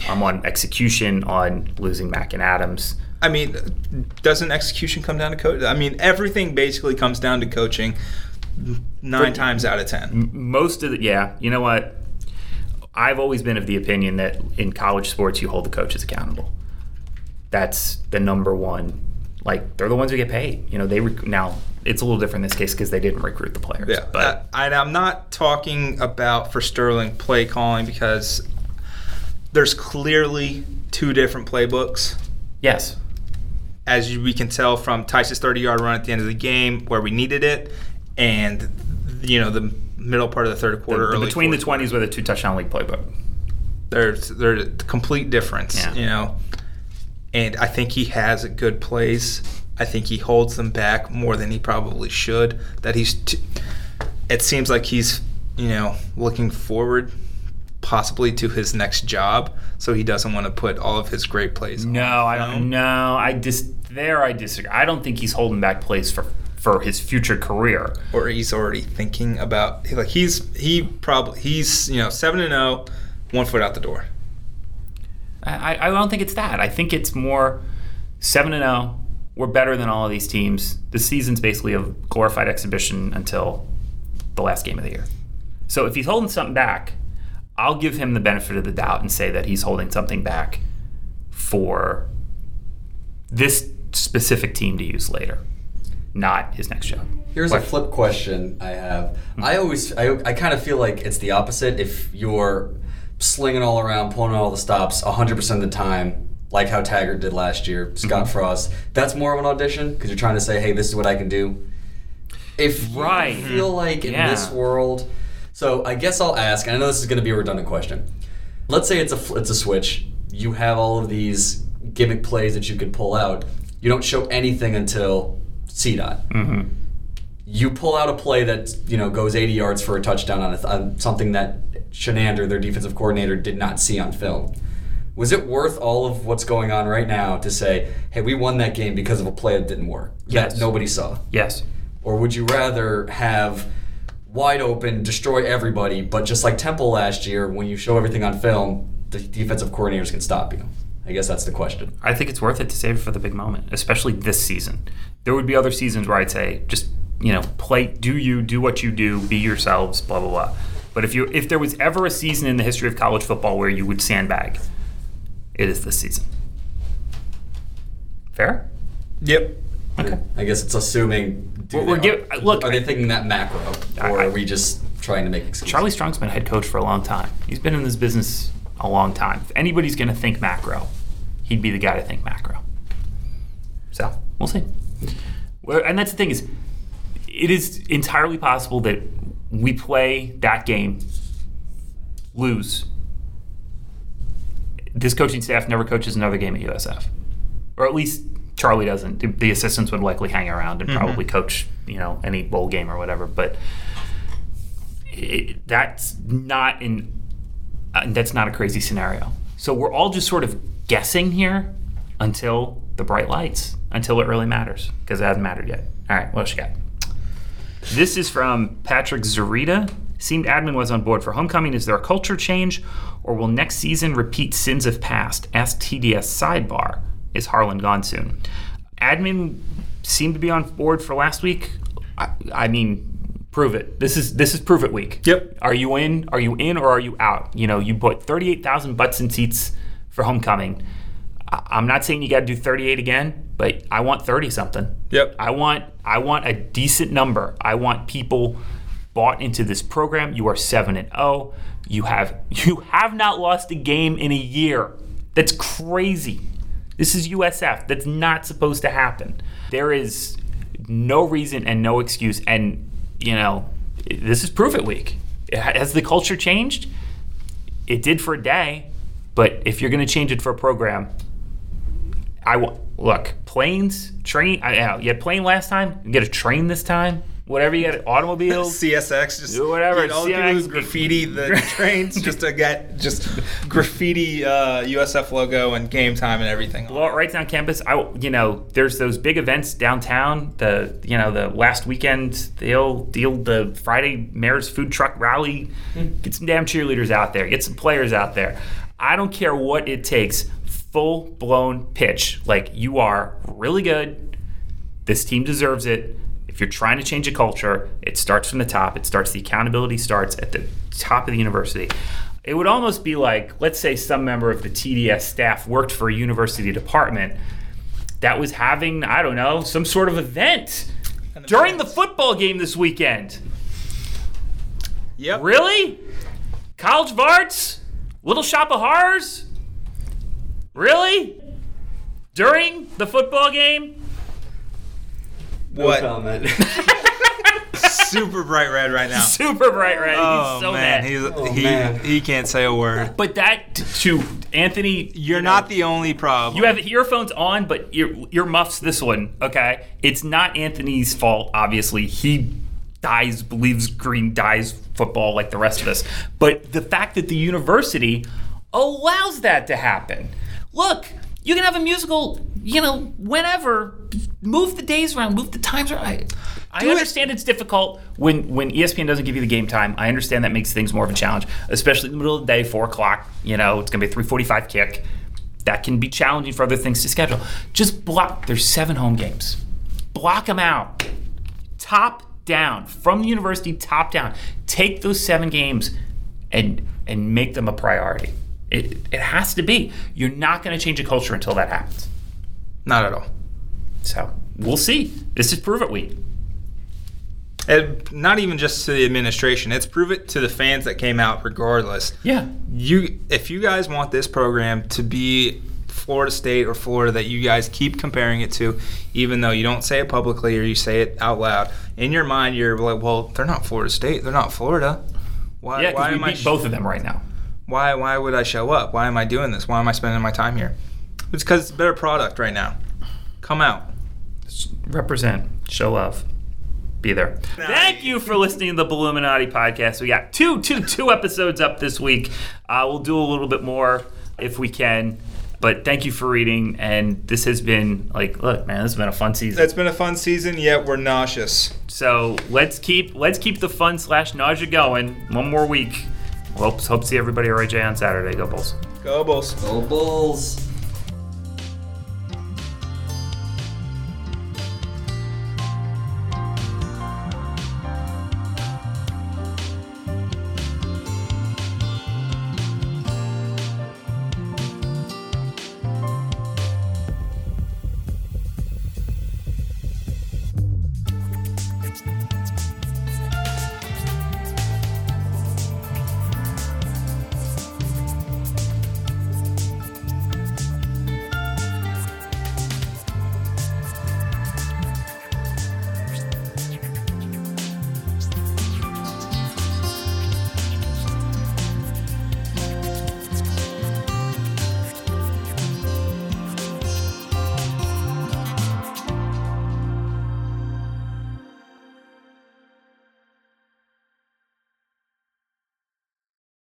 I'm on execution, on losing Mack and Adams. I mean, doesn't execution come down to coach? I mean, everything basically comes down to coaching. Nine But- times out of ten. Most of the yeah, you know what? I've always been of the opinion that in college sports you hold the coaches accountable. That's the number one. Like they're the ones who get paid. You know they rec- now it's a little different in this case because they didn't recruit the players. Yeah, but I, I'm not talking about for Sterling play calling because there's clearly two different playbooks. yes, as you, we can tell from Tice's 30 yard run at the end of the game where we needed it, and you know the middle part of the third quarter, the early between the fourth twenties with a two touchdown league playbook. There's there's a complete difference, Yeah. you know. And I think he has a good plays. I think he holds them back more than he probably should. That he's. T- it seems like he's you know looking forward possibly to his next job, so he doesn't want to put all of his great plays. No, on I don't. No, I dis there. I disagree. I don't think he's holding back plays for for his future career. or he's already thinking about like he's he probably he's you know seven and zero, one foot out the door. I, I don't think it's that. I think it's more seven and zero. We're better than all of these teams. The season's basically a glorified exhibition until the last game of the year. So if he's holding something back, I'll give him the benefit of the doubt and say that he's holding something back for this specific team to use later, not his next job. Here's What? a flip question I have. Hmm. I always, I, I kind of feel like it's the opposite. If you're slinging all around, pulling all the stops 100% of the time, like how Taggart did last year, Scott Frost, that's more of an audition because you're trying to say, hey, this is what I can do. If you Right. feel like in this world, so I guess I'll ask, and I know this is going to be a redundant question. Let's say it's a it's a switch. You have all of these gimmick plays that you could pull out. You don't show anything until CDOT Mm-hmm. you pull out a play that you know goes 80 yards for a touchdown on, a, on something that Chinander, their defensive coordinator, did not see on film. Was it worth all of what's going on right now to say, "Hey, we won that game because of a play that didn't work Yes. that nobody saw"? Yes. Or would you rather have wide open, destroy everybody, but just like Temple last year, when you show everything on film, the defensive coordinators can stop you? I guess that's the question. I think it's worth it to save it for the big moment, especially this season. There would be other seasons where I'd say just you know play, do you, do what you do, be yourselves, blah blah blah. But if you if there was ever a season in the history of college football where you would sandbag, it is this season. Fair? Yep. Okay. I guess it's assuming. Do We're- we're give- are, look, are they thinking that macro, or I- are we just trying to make excuses? Charlie Strong's been head coach for a long time. He's been in this business a long time. If anybody's going to think macro, he'd be the guy to think macro. So we'll see. Well, and that's the thing is, it is entirely possible that we play that game, lose. This coaching staff never coaches another game at USF, or at least Charlie doesn't. The- assistants would likely hang around and probably coach, you know, any bowl game or whatever. But it, that's not in uh, that's not a crazy scenario. So we're all just sort of guessing here until the bright lights, until it really matters, because it hasn't mattered yet. All right, what else you got? This is from Patrick Zarita. Seemed admin was on board for homecoming. Is there a culture change, or will next season repeat sins of past? Ask TDS sidebar. Is Harlan gone soon? Admin seemed to be on board for last week. I, I mean, prove it. This is this is prove it week. Yep. Are you in? Are you in or are you out? You know, you put thirty eight thousand butts in seats for homecoming. I- I'm not saying you got to do 38 again, but I want 30 something. Yep. I want I want a decent number. I want people bought into this program. You are 7 and 0. You have you have not lost a game in a year. That's crazy. This is USF. That's not supposed to happen. There is no reason and no excuse and you know, this is prove it week. Has the culture changed? It did for a day, but if you're going to change it for a program, I want look planes, train. I, you had plane last time. You get a train this time. Whatever you got, automobiles. CSX just Do whatever, all the people CSX. who graffiti the trains just to get just graffiti uh, USF logo and game time and everything. Blow it right down campus. I, you know, there's those big events downtown. The, you know, the last weekend they'll deal the Friday Mayor's food truck rally. Get some damn cheerleaders out there. Get some players out there. I don't care what it takes. Full blown pitch. Like you are really good. This team deserves it. If you're trying to change a culture, it starts from the top. It starts the accountability starts at the top of the university. It would almost be like, let's say some member of the TDS staff worked for a university department that was having, I don't know, some sort of event during the football game this weekend. Yep. Really? College of Arts? Little Shop of Horrors? Really? During the football game? No What? comment. Super bright red right now. Super bright red. Oh He's so man, mad. he's, Oh, he man. he can't say a word. but that to Anthony, You're you know, not the only problem. You have earphones on, but your your muffs this one. Okay, it's not Anthony's fault. Obviously, he dies, believes green dies football like the rest of us. But the fact that the university allows that to happen. Look, you can have a musical, you know, whenever. Move the days around, move the times around. I, I Do it. understand it's difficult when when ESPN doesn't give you the game time. I understand that makes things more of a challenge, especially in the middle of the day, four o'clock. You know, it's gonna be a three forty-five kick. That can be challenging for other things to schedule. Just block. There's seven home games. Block them out. Top down from the university, top down. Take those seven games and and make them a priority. It, it has to be. You're not going to change a culture until that happens. not at all. So we'll see. This is prove it week. And not even just to the administration. It's prove it to the fans that came out regardless. Yeah. You if you guys want this program to be Florida State or Florida that you guys keep comparing it to, even though you don't say it publicly or you say it out loud, in your mind you're like, well, they're not Florida State, they're not Florida. Why? Yeah, why we am I? beat sh- both of them right now. Why? Why would I show up? Why am I doing this? Why am I spending my time here? It's because it's a better product right now. Come out. Represent. Show love. Be there. Thank you for listening to the Bulluminati podcast. We got two, two, two episodes up this week. Uh, we'll do a little bit more if we can. But thank you for reading. And this has been like, look, man, this has been a fun season. It's been a fun season, yet we're nauseous. So let's keep let's keep the fun slash nausea going. One more week. Hope hope to see everybody at RJ on Saturday. Go Bulls. Go Bulls. Go Bulls.